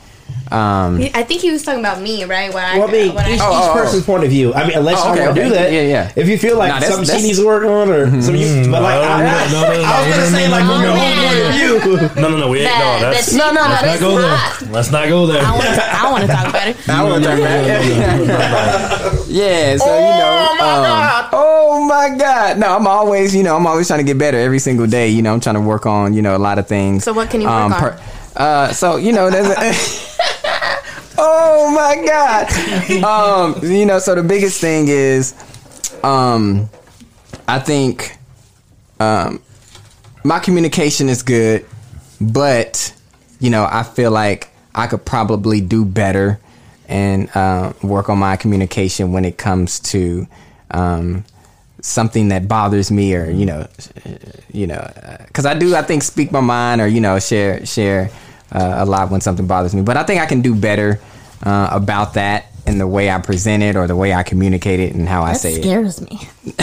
um I think he was talking about me, right? When Well, I mean, when each, Oh, each oh, oh. person's point of view. I mean, unless Oh, you want to okay. do that, Yeah, yeah. If you feel like Nah, that's- something that's- she needs to work on, or some you, but like, I, no, I, no, no, I was no, gonna no, say no, like no, from no, your no, own no, point of view. No, no, no. We ain't. No, that's. No, no, no, Let's not go there. Let's not go there. I want to. I want to talk about it. I want to talk about it. yeah, so you know. um, Oh my god! No, I'm always, you know, I'm always trying to get better every single day. You know, I'm trying to work on, you know, a lot of things. So what can you work on? uh, so you know, there's a, oh my god. Um, you know, so the biggest thing is, um, I think, um, my communication is good, but you know, I feel like I could probably do better and uh, work on my communication when it comes to um, something that bothers me, or you know, uh, you know, because I do, I think, speak my mind, or you know, share share uh, a lot when something bothers me. But I think I can do better uh, about that in the way I present it, or the way I communicate it, and how I That say it. scares me.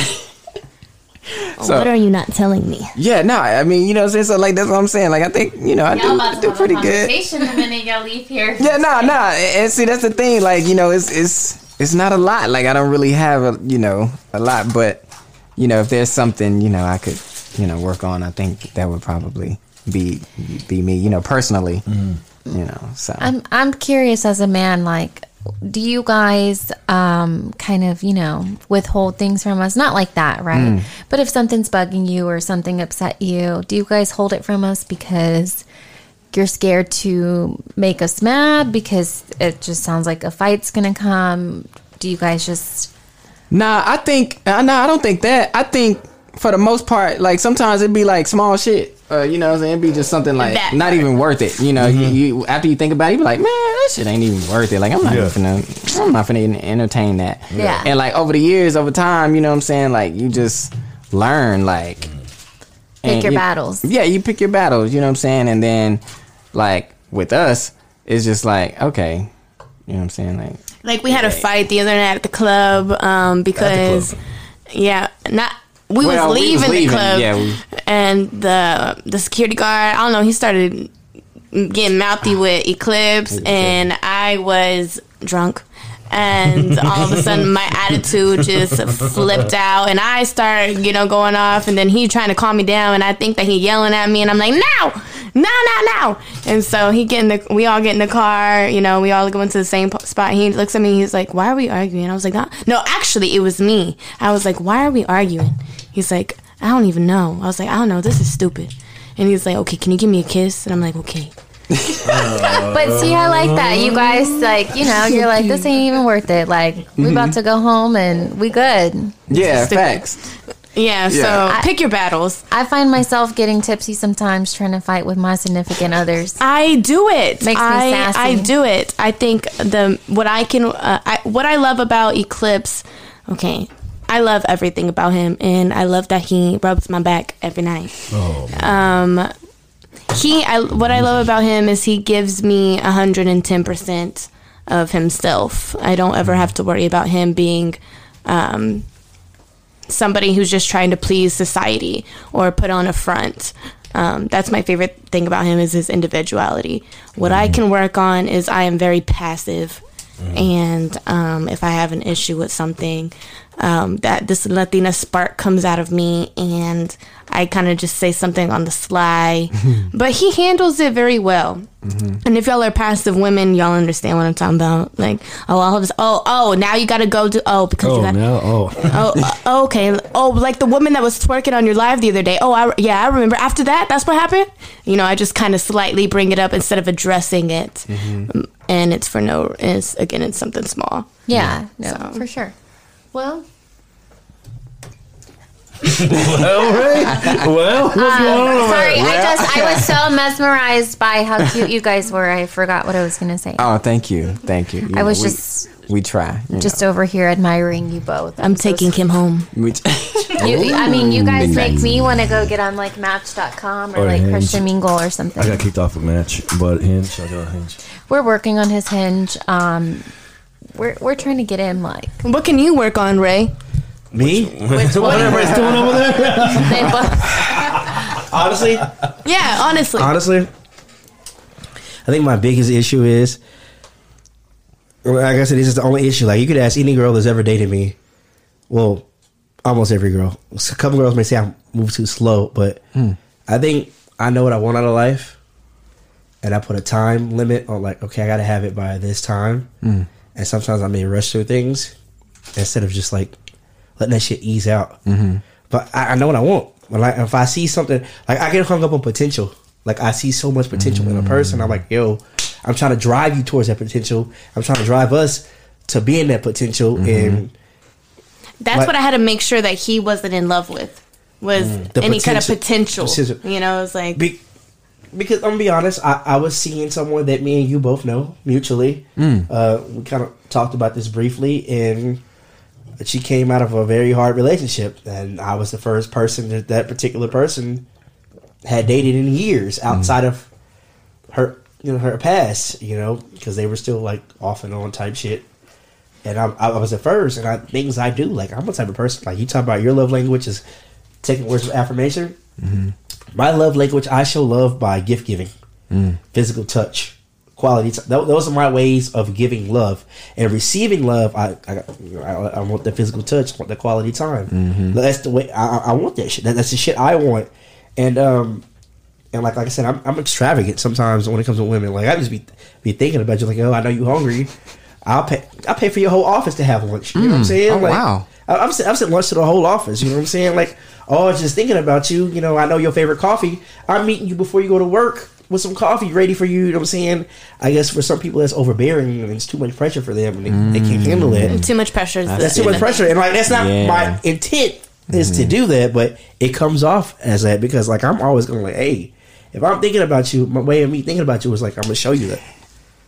So- what are you not telling me? Yeah, no, I mean, you know, what I'm saying? so like that's what I'm saying. Like I think, you know, I Y'all about do, to do have a pretty good. conversation the minute y'all leave here. Yeah, no, no, and see that's the thing. Like you know, it's it's it's not a lot. Like I don't really have a you know a lot, but you know, if there's something you know I could you know work on, I think that would probably be be me. You know, personally. You know, so I'm I'm curious as a man, like, do you guys um kind of you know withhold things from us? Not like that, right? Mm. But if something's bugging you or something upset you, do you guys hold it from us because you're scared to make us mad because it just sounds like a fight's gonna come? Do you guys just Nah, I think uh, nah, I don't think that. I think for the most part, like sometimes it'd be like small shit. Uh, you know, what I'm saying? it'd be just something like That not even worth it. You know, you, you after you think about it, you be like, man, that shit ain't even worth it. Like I'm not Yeah. even finna, I'm not finna entertain that. Yeah. And like over the years, over time, you know what I'm saying? Like you just learn, like pick and your you- battles? Yeah, you pick your battles. You know what I'm saying? And then like with us, it's just like okay, you know what I'm saying? Like Like we had a fight the other night at the club um, because, yeah, not we Well, was we leaving, the club, yeah, we- and the the security guard, I don't know, he started getting mouthy with Eclipse, and I was drunk. And all of a sudden, my attitude just flipped out, and I started, you know, going off. And then he trying to calm me down, and I think that he yelling at me, and I'm like, "No, no, no, no!" And so he get in the, we all get in the car, you know, we all go into the same spot. He looks at me, he's like, "Why are we arguing?" I was like, "No, no, actually, it was me." I was like, "Why are we arguing?" He's like, "I don't even know." I was like, "I don't know. This is stupid." And he's like, "Okay, can you give me a kiss?" And I'm like, "Okay." But see, I like that. You guys, like, you know, you're like, this ain't even worth it. Like, we mm-hmm. about to go home and we good. yeah, Stupid. facts. Yeah, so Yeah. pick your battles. I find myself getting tipsy sometimes trying to fight with my significant others. I do it. Makes me I, sassy. I do it. I think the what I can uh, I, what I love about Eclipse. Okay, I love everything about him, and I love that he rubs my back every night. Oh. Um, he I what I love about him is he gives me hundred and ten percent of himself. I don't ever have to worry about him being. Um, somebody who's just trying to please society or put on a front. Um, that's my favorite thing about him is his individuality. What I can work on is I am very passive, and um, if I have an issue with something, um, that this Latina spark comes out of me, and I kind of just say something on the sly. but he handles it very well. And if y'all are passive women, y'all understand what I'm talking about. Like, oh, all of this, oh, oh, now you got to go to, oh, because you Oh got, no! Oh, oh, uh, okay. Oh, like the woman that was twerking on your live the other day. Oh, I, yeah, I remember. After that, that's what happened. You know, I just kind of slightly bring it up instead of addressing it, Um, and it's for no. It's again, it's something small. Yeah, no, So- for sure. Well, well, Ray. Well, what's going on over sorry, there? I just I was so mesmerized by how cute you guys were. I forgot what I was gonna say. Oh, thank you, thank you. You I was we, just we try. just know. over here admiring you both. I'm so taking him home. You, I mean, you guys Midnight. make me want to go get on like Match.com or Or like Hinge. Christian Mingle or something. I got kicked off a match, but Hinge. I got Hinge. We're working on his Hinge. Um, we're we're trying to get in. like What can you work on, Ray? Me? which one? Everybody's doing over there. They both- Honestly, Yeah, honestly. honestly, I think my biggest issue is, like I said, this is the only issue. Like you could ask any girl that's ever dated me. Well, almost every girl. A couple girls may say I move too slow, but hmm. I think I know what I want out of life, and I put a time limit on like, okay, I got to have it by this time. Hmm. And sometimes I may rush through things instead of just like letting that shit ease out. But I, I know what I want. When I, if I see something, like I get hung up on potential. Like I see so much potential in a person. I'm like, yo, I'm trying to drive you towards that potential. I'm trying to drive us to be in that potential. And That's Like- what I had to make sure that he wasn't in love with was Mm. The any kind of potential- potential. potential. You know, it's like be, because I'm gonna be honest, I, I was seeing someone that me and you both know mutually. Mm. Uh, we kind of talked about this briefly, and she came out of a very hard relationship, and I was the first person that that particular person had dated in years outside of her, you know, her past, you know, because they were still like off and on type shit. And I, I was at first, and I things I do like I'm a type of person like you talk about your love language is taking words of affirmation. My love language, I show love by gift giving, physical touch, quality. T- those are my ways of giving love and receiving love. I I, I, want the physical touch, I want the quality time. That's the way I, I- want that shit. That, that's the shit I want. And um and like like I said, I'm, I'm extravagant sometimes when it comes to women. Like I just be be thinking about you, like oh, I know you hungry. I'll pay. I'll pay for your whole office to have lunch. You know what I'm Mm. saying? Oh, like, wow. I- I'm sent, I'm sent lunch to the whole office. You know what I'm saying? Like, oh, I was just thinking about you. You know, I know your favorite coffee. I'm meeting you before you go to work with some coffee ready for you. You know what I'm saying? I guess for some people that's overbearing and it's too much pressure for them and they, they can't handle it. too much pressure. Is That's too much pressure, and like that's not Yeah. my intent is to do that, but it comes off as that because like I'm always going like, hey, if I'm thinking about you, my way of me thinking about you is like I'm gonna show you that.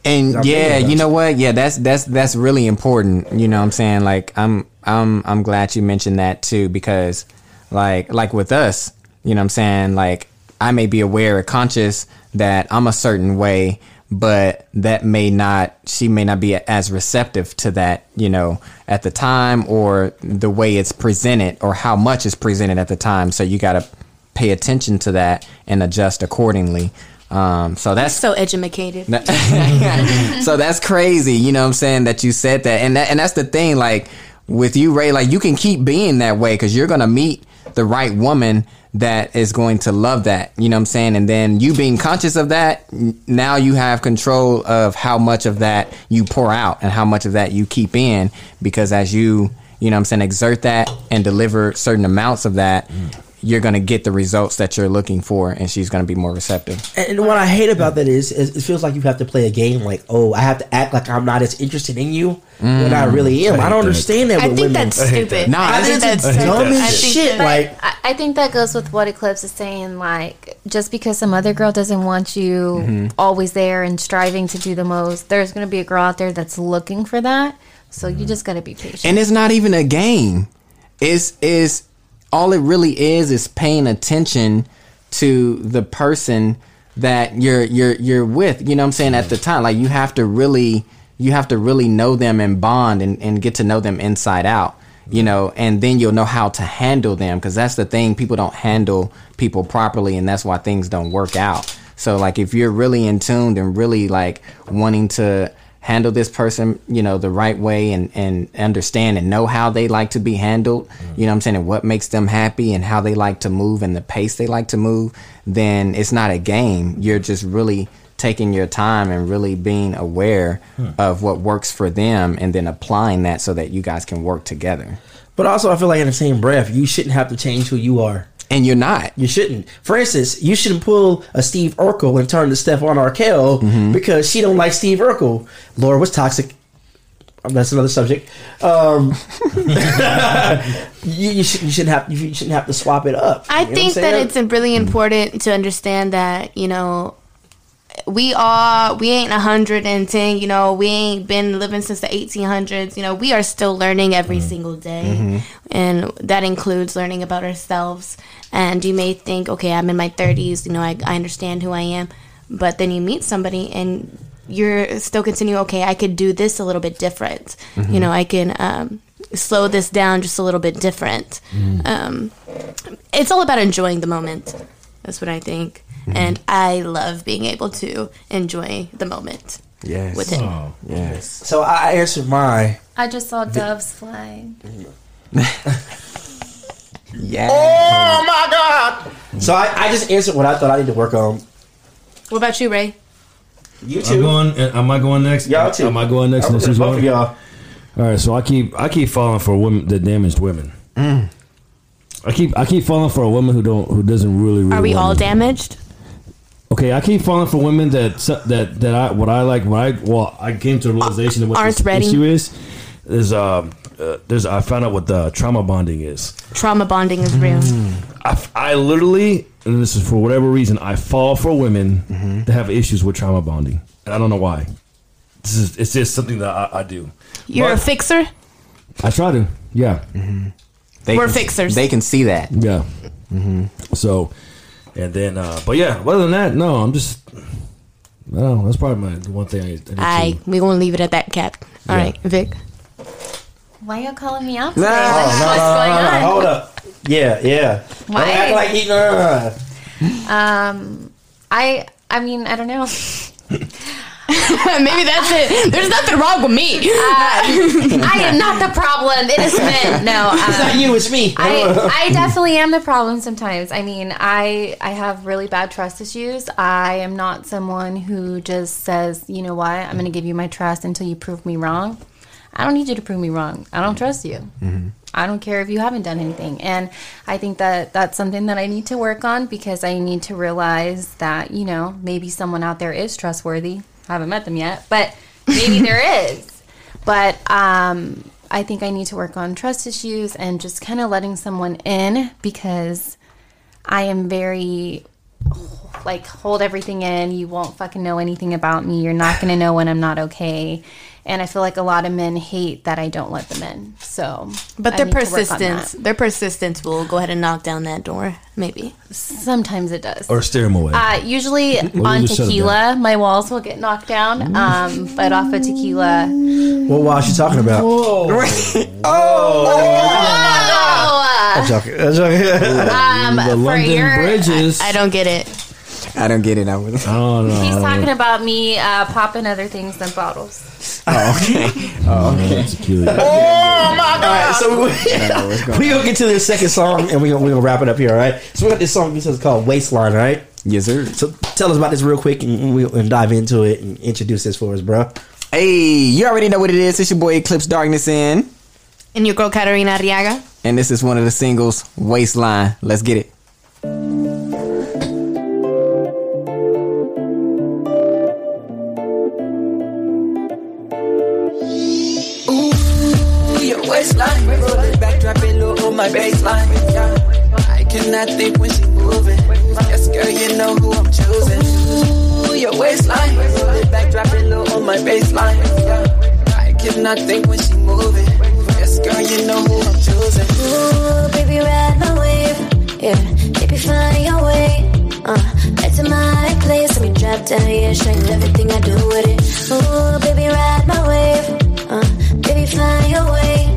And yeah, you know what? Yeah, that's that's that's really important. You know what I'm saying? Like I'm I'm I'm glad you mentioned that too because like like with us, you know what I'm saying? Like I may be aware or conscious that I'm a certain way, but that may not she may not be as receptive to that, you know, at the time or the way it's presented or how much is presented at the time. So you got to pay attention to that and adjust accordingly. Um, so that's so educated. so that's crazy, you know what I'm saying, that you said that. And that, and that's the thing, like with you, Ray, like you can keep being that way because you're gonna meet the right woman that is going to love that, you know what I'm saying? And then you being conscious of that, now you have control of how much of that you pour out and how much of that you keep in because as you, you know what I'm saying, exert that and deliver certain amounts of that, mm. You're gonna get the results that you're looking for and she's gonna be more receptive. And what I hate about that is, is it feels like you have to play a game. Like, oh, I have to act like I'm not as interested in you when I really am. I, don't understand that. I with think women. that's stupid. Nah, I I think think that's that's dumb as shit. that- Like, I, I think that goes with what Eclipse is saying. Like, just because some other girl doesn't want you Mm-hmm. always there and striving to do the most, there's going to be a girl out there that's looking for that. So you just got to be patient. and it's not even a game it's is all it really is is paying attention to the person that you're you're you're with. You know what i'm saying? At the time like you have to really you have to really know them and bond and, and get to know them inside out you know? And then you'll know how to handle them because that's the thing people don't handle people properly and that's why things don't work out. So like if you're really in tuned and really like wanting to handle this person, you know, the right way and, and understand and know how they like to be handled, mm-hmm. you know what I'm saying, and what makes them happy and how they like to move and the pace they like to move, then it's not a game. You're just really taking your time and really being aware hmm. of what works for them and then applying that so that you guys can work together. but also, I feel like in the same breath, you shouldn't have to change who you are. And you're not. You shouldn't. For instance, you shouldn't pull a Steve Urkel and turn to Stefan Urquelle Mm-hmm. because she don't like Steve Urkel. Laura was toxic? Um, That's another subject. Um, you, you, should, you shouldn't have you shouldn't have to swap it up. I You know what think that it's really important to understand that you know we are we ain't 110 you know we ain't been living since the 1800s you know we are still learning every single day. And that includes learning about ourselves. And you may think okay i'm in my 30s you know I, I understand who i am. But then you meet somebody and you're still continue okay i could do this a little bit different. You know i can um, slow this down just a little bit different. Um, it's all about enjoying the moment. That's what I think. And I love being able to enjoy the moment Yes. with him. Oh, Yes. So I answered my. I just saw doves flying. Yeah. Oh my god! So I, I just answered what I thought I need to work on. What about you, Ray? You I'm too. going. uh, Am I going next? Y'all too. Am I going next? I'm This looking is at of one? y'all. All right, so I keep I keep falling for women that damaged women. I keep I keep falling for a woman who don't who doesn't really. really Are we want all me. damaged? Okay, okay, I keep falling for women that that that I what I like. What I well, I came to the realization of what Aren't this ready. issue is. Is um, uh, there's I found out what the trauma bonding is. Trauma bonding is real. I, I literally, and this is for whatever reason, I fall for women Mm-hmm. that have issues with trauma bonding, and I don't know why. This is it's just something that I, I do. You're a But fixer. I try to, yeah, They We're can- fixers. They can see that. yeah. So, and then, uh, but yeah, other than that, no, I'm just. I don't know. That's probably my one thing I. I, do I too. we gonna leave it at that, Cap. All Yeah. right, Vic. Why y'all calling me out No, today? Like, Oh, no, what's no, going no, no, on? Hold up. Yeah, yeah. Why? Don't act like he. No, no, no. Um, I I mean I don't know. Maybe that's it. There's nothing wrong with me. I am not the problem. It is men. No, It's not um, you. It's me. I, I definitely am the problem sometimes. I mean, I I have really bad trust issues. I am not someone who just says, you know what, I'm going to give you my trust until you prove me wrong. I don't need you to prove me wrong. I don't trust you. I don't care if you haven't done anything. And I think that that's something that I need to work on because I need to realize that, you know, maybe someone out there is trustworthy. I haven't met them yet, but maybe there is. But um, I think I need to work on trust issues and just kind of letting someone in because I am very like hold everything in. You won't fucking know anything about me. You're not gonna know when I'm not okay. And I feel like a lot of men hate that I don't let them in. So, But I their need to work on persistence, their persistence will go ahead and knock down that door. Maybe. Sometimes it does. or steer him away. Uh, usually you on just shut it tequila, my walls will get knocked down. Um, but off of tequila, What was she talking about? oh, I'm joking. I'm joking. um, the for London your, bridges. I don't get it. I don't get it. I was. Oh no. he's talking about me uh, popping other things than bottles. Oh, okay. Oh, okay. That's cute. All right, so we, we gonna get to this second song, and we gonna we gonna wrap it up here. All right. So we got this song. This is called Waistline. All right. Yes, sir. So tell us about this real quick, and we'll and dive into it and introduce this for us, bro. Hey, you already know what it is. It's your boy Eclipse Darkness in, And your girl Katarina Arriaga. and this is one of the singles, Waistline. Let's get it. My baseline. I cannot think when she moving. Yes, girl, you know who I'm choosing. Ooh, your waistline. Back, drop it low on my baseline. I cannot think when she moving. Yes, girl, you know who I'm choosing. Ooh, baby, ride my wave. Yeah, baby, find your way. Uh, head to my place. Let me drop down, yeah, you everything I do with it. Ooh, baby, ride my wave. Uh, baby, find your way.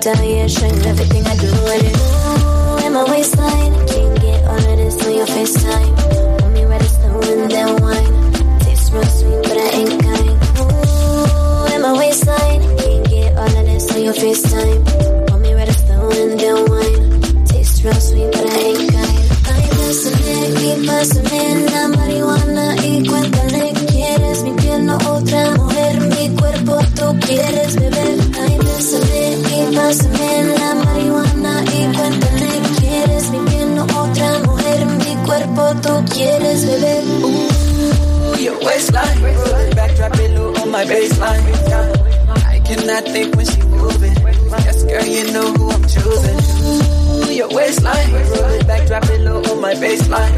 Show everything I do with it. Ooh, in my waistline. Can't get all of this on your FaceTime. Want me ready, slow and then wine. Tastes real sweet, but I ain't kind. Ooh, in my waistline. Can't get all of this on your FaceTime. Want me ready, slow and then wine. Tastes real sweet, but I ain't kind. Ay, pásame y pásame la marihuana pásame la marihuana y cuéntale que quieres no otra mujer. Mi cuerpo tú quieres beber. Ooh, your waistline. Roll it back, drop it low on my baseline. I cannot think when she moving. Yes, girl, you know who I'm choosing. Ooh, your waistline. Roll it back, drop it low on my baseline.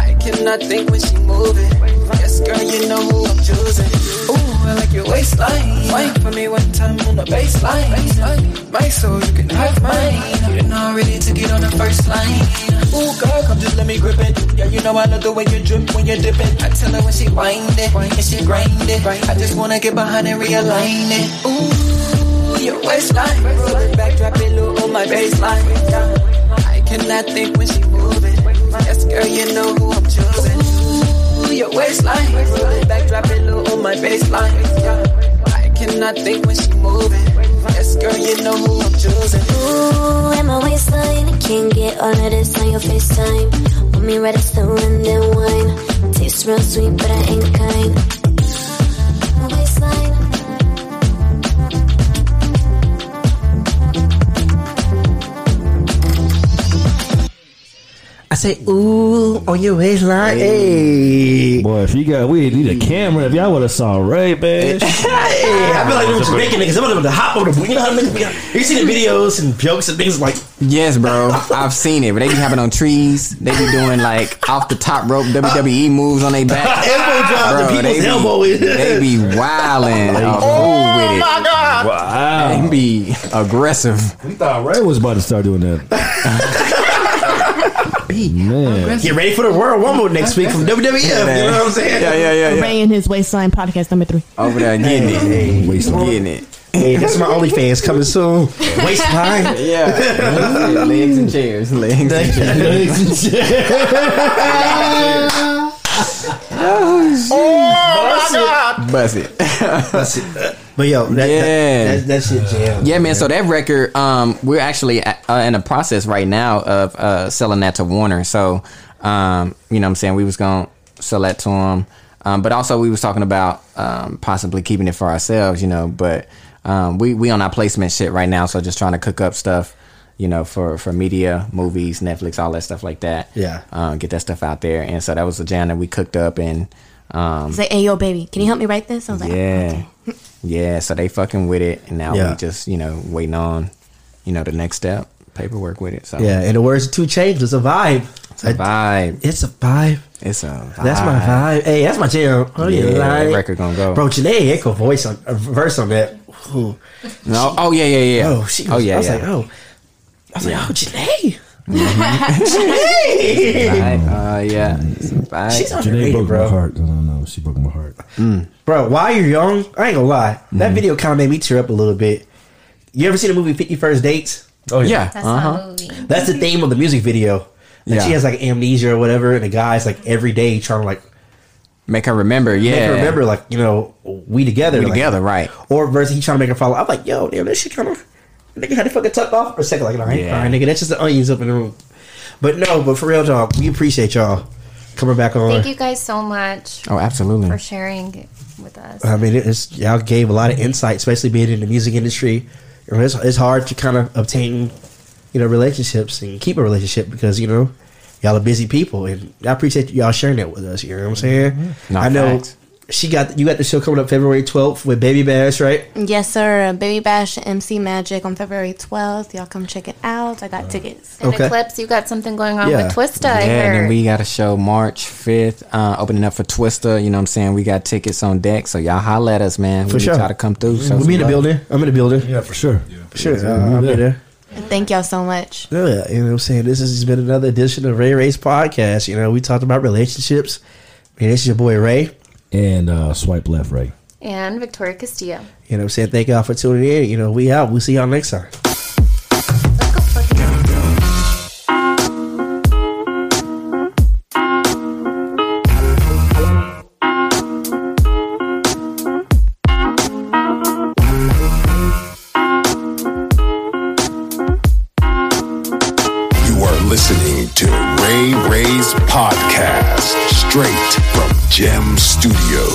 I cannot think when she moving. Girl, you know who I'm choosing. Ooh, I like your waistline. Wine for me one time on the baseline. My soul, you can have mine. You're not ready to get on the first line. Ooh, girl, come just let me grip it. Yeah, you know I love the way you drip when you're dipping. I tell her when she wind it, and she grind it. I just wanna get behind and realign it. Ooh, your waistline. Roll back, drop it low on my baseline. I cannot think when she moving. Yes, girl, you know who I'm choosing. Your waistline. Roll it back, drop it low on my baseline. I cannot think when she moving. Yes, girl, you know who I'm choosing. Ooh, in my waistline. Can't get all of this on your FaceTime. Want me ready, slow and then wine. Tastes real sweet, but I ain't kind. Say, ooh, on your waistline. Hey. Boy, if you got, we need a camera. If y'all would have saw Ray, man. Hey, I feel like they were Jamaican niggas. They want them to hop over the, you know how niggas be, you see the videos and jokes and things like, Yes, bro. I've seen it. But they be hopping on trees. They be doing like off the top rope WWE moves on their back. elbow drops Bro, and they people's be, elbow. they be wilding a fool with oh, it. God. Wow. They be aggressive. We thought Ray was about to start doing that. Man. Get ready for the World Rumble next week from WWF. you know what I'm saying? Yeah, yeah, yeah, yeah. Ray and his waistline podcast number three. Over there getting it. Hey, Waistline. Getting it. hey, that's my OnlyFans coming soon. Waistline. Yeah. Legs and chairs. Legs and chairs. Oh, oh. Bust it. That's it. But yo, that, Yeah. that, that, that shit jam. Yeah, man. So that record, um, we're actually uh, in the process right now of uh, selling that to Warner. So, um, you know, what I'm saying we was gonna sell that to them, um, but also we was talking about um, possibly keeping it for ourselves. You know, but um, we we on our placement shit right now. So just trying to cook up stuff. You know, for for media, movies, Netflix, all that stuff like that. Yeah. uh, get that stuff out there. And so that was a jam that we cooked up and. Um, Say, hey, yo, baby, can you help me write this? I was like, yeah. Yeah, so they fucking with it and now Yeah. we just, you know, waiting on, you know, the next step, paperwork with it. So Yeah, in the words of 2 Chainz, it's a vibe. it's a vibe. It's a vibe. It's a vibe. That's my vibe. Hey, that's my jam. Oh, Yeah, yeah, that like, record gonna go. Bro, Jhené Aiko voice on a verse on that. Ooh. No, oh yeah, yeah, yeah. Oh, she was, oh yeah, I was yeah. like, oh. I was like, oh, Janae. Mm-hmm. Jhené. Uh, yeah. It's a vibe. She's Jhené underrated, broke my bro. heart. No, no, no. She broke my heart. Bro, while you're young, I ain't gonna lie. Mm-hmm. That video kind of made me tear up a little bit. You ever seen the movie Fifty First Dates? Oh yeah. That's uh-huh. not a movie. That's the theme of the music video. Like Yeah. she has like amnesia or whatever, and the guy's like every day trying to like Make her remember, yeah. make her remember, like you know, we together, We like- together, right. Or versus he trying to make her follow. I'm like, yo, damn, this shit kind of. Nigga had it fucking tucked off for a second. Like, all right, Yeah. all right, nigga, that's just the onions up in the room. But no, but for real, dog, we appreciate y'all coming back on. Thank you guys so much Oh, absolutely. for sharing with us. I mean, it's y'all gave a lot of insight, especially being in the music industry. You know, it's, it's hard to kind of obtain, you know, relationships and keep a relationship because you know y'all are busy people, and I appreciate y'all sharing that with us. You know what I'm saying? No, I know facts. She got you got the show coming up February 12th with Baby Bash, right? Yes, sir. Baby Bash MC Magic on February 12th. Y'all come check it out. I got tickets. And Okay. Eclipse, you got something going on Yeah. with Twista. Yeah, I and then we got a show March 5th, uh, opening up for Twista. You know what I'm saying? We got tickets on deck, so y'all holla at us, man. We For need sure. y'all to come through. show We'll be in the building. I'm in the building. Yeah, for sure. Yeah. For Sure, Yeah, I'll be yeah. there. Thank y'all so much. Yeah, you know what I'm saying? This has been another edition of Ray Ray's podcast. You know, we talked about relationships. Man, this is your boy Ray. And uh, swipe left, right. and Victoria Castillo. You know what I'm saying? Thank y'all for tuning in. You know, we out. We'll see y'all next time. Let's go fucking You are listening to Ray Ray's podcast straight from Gem Studios.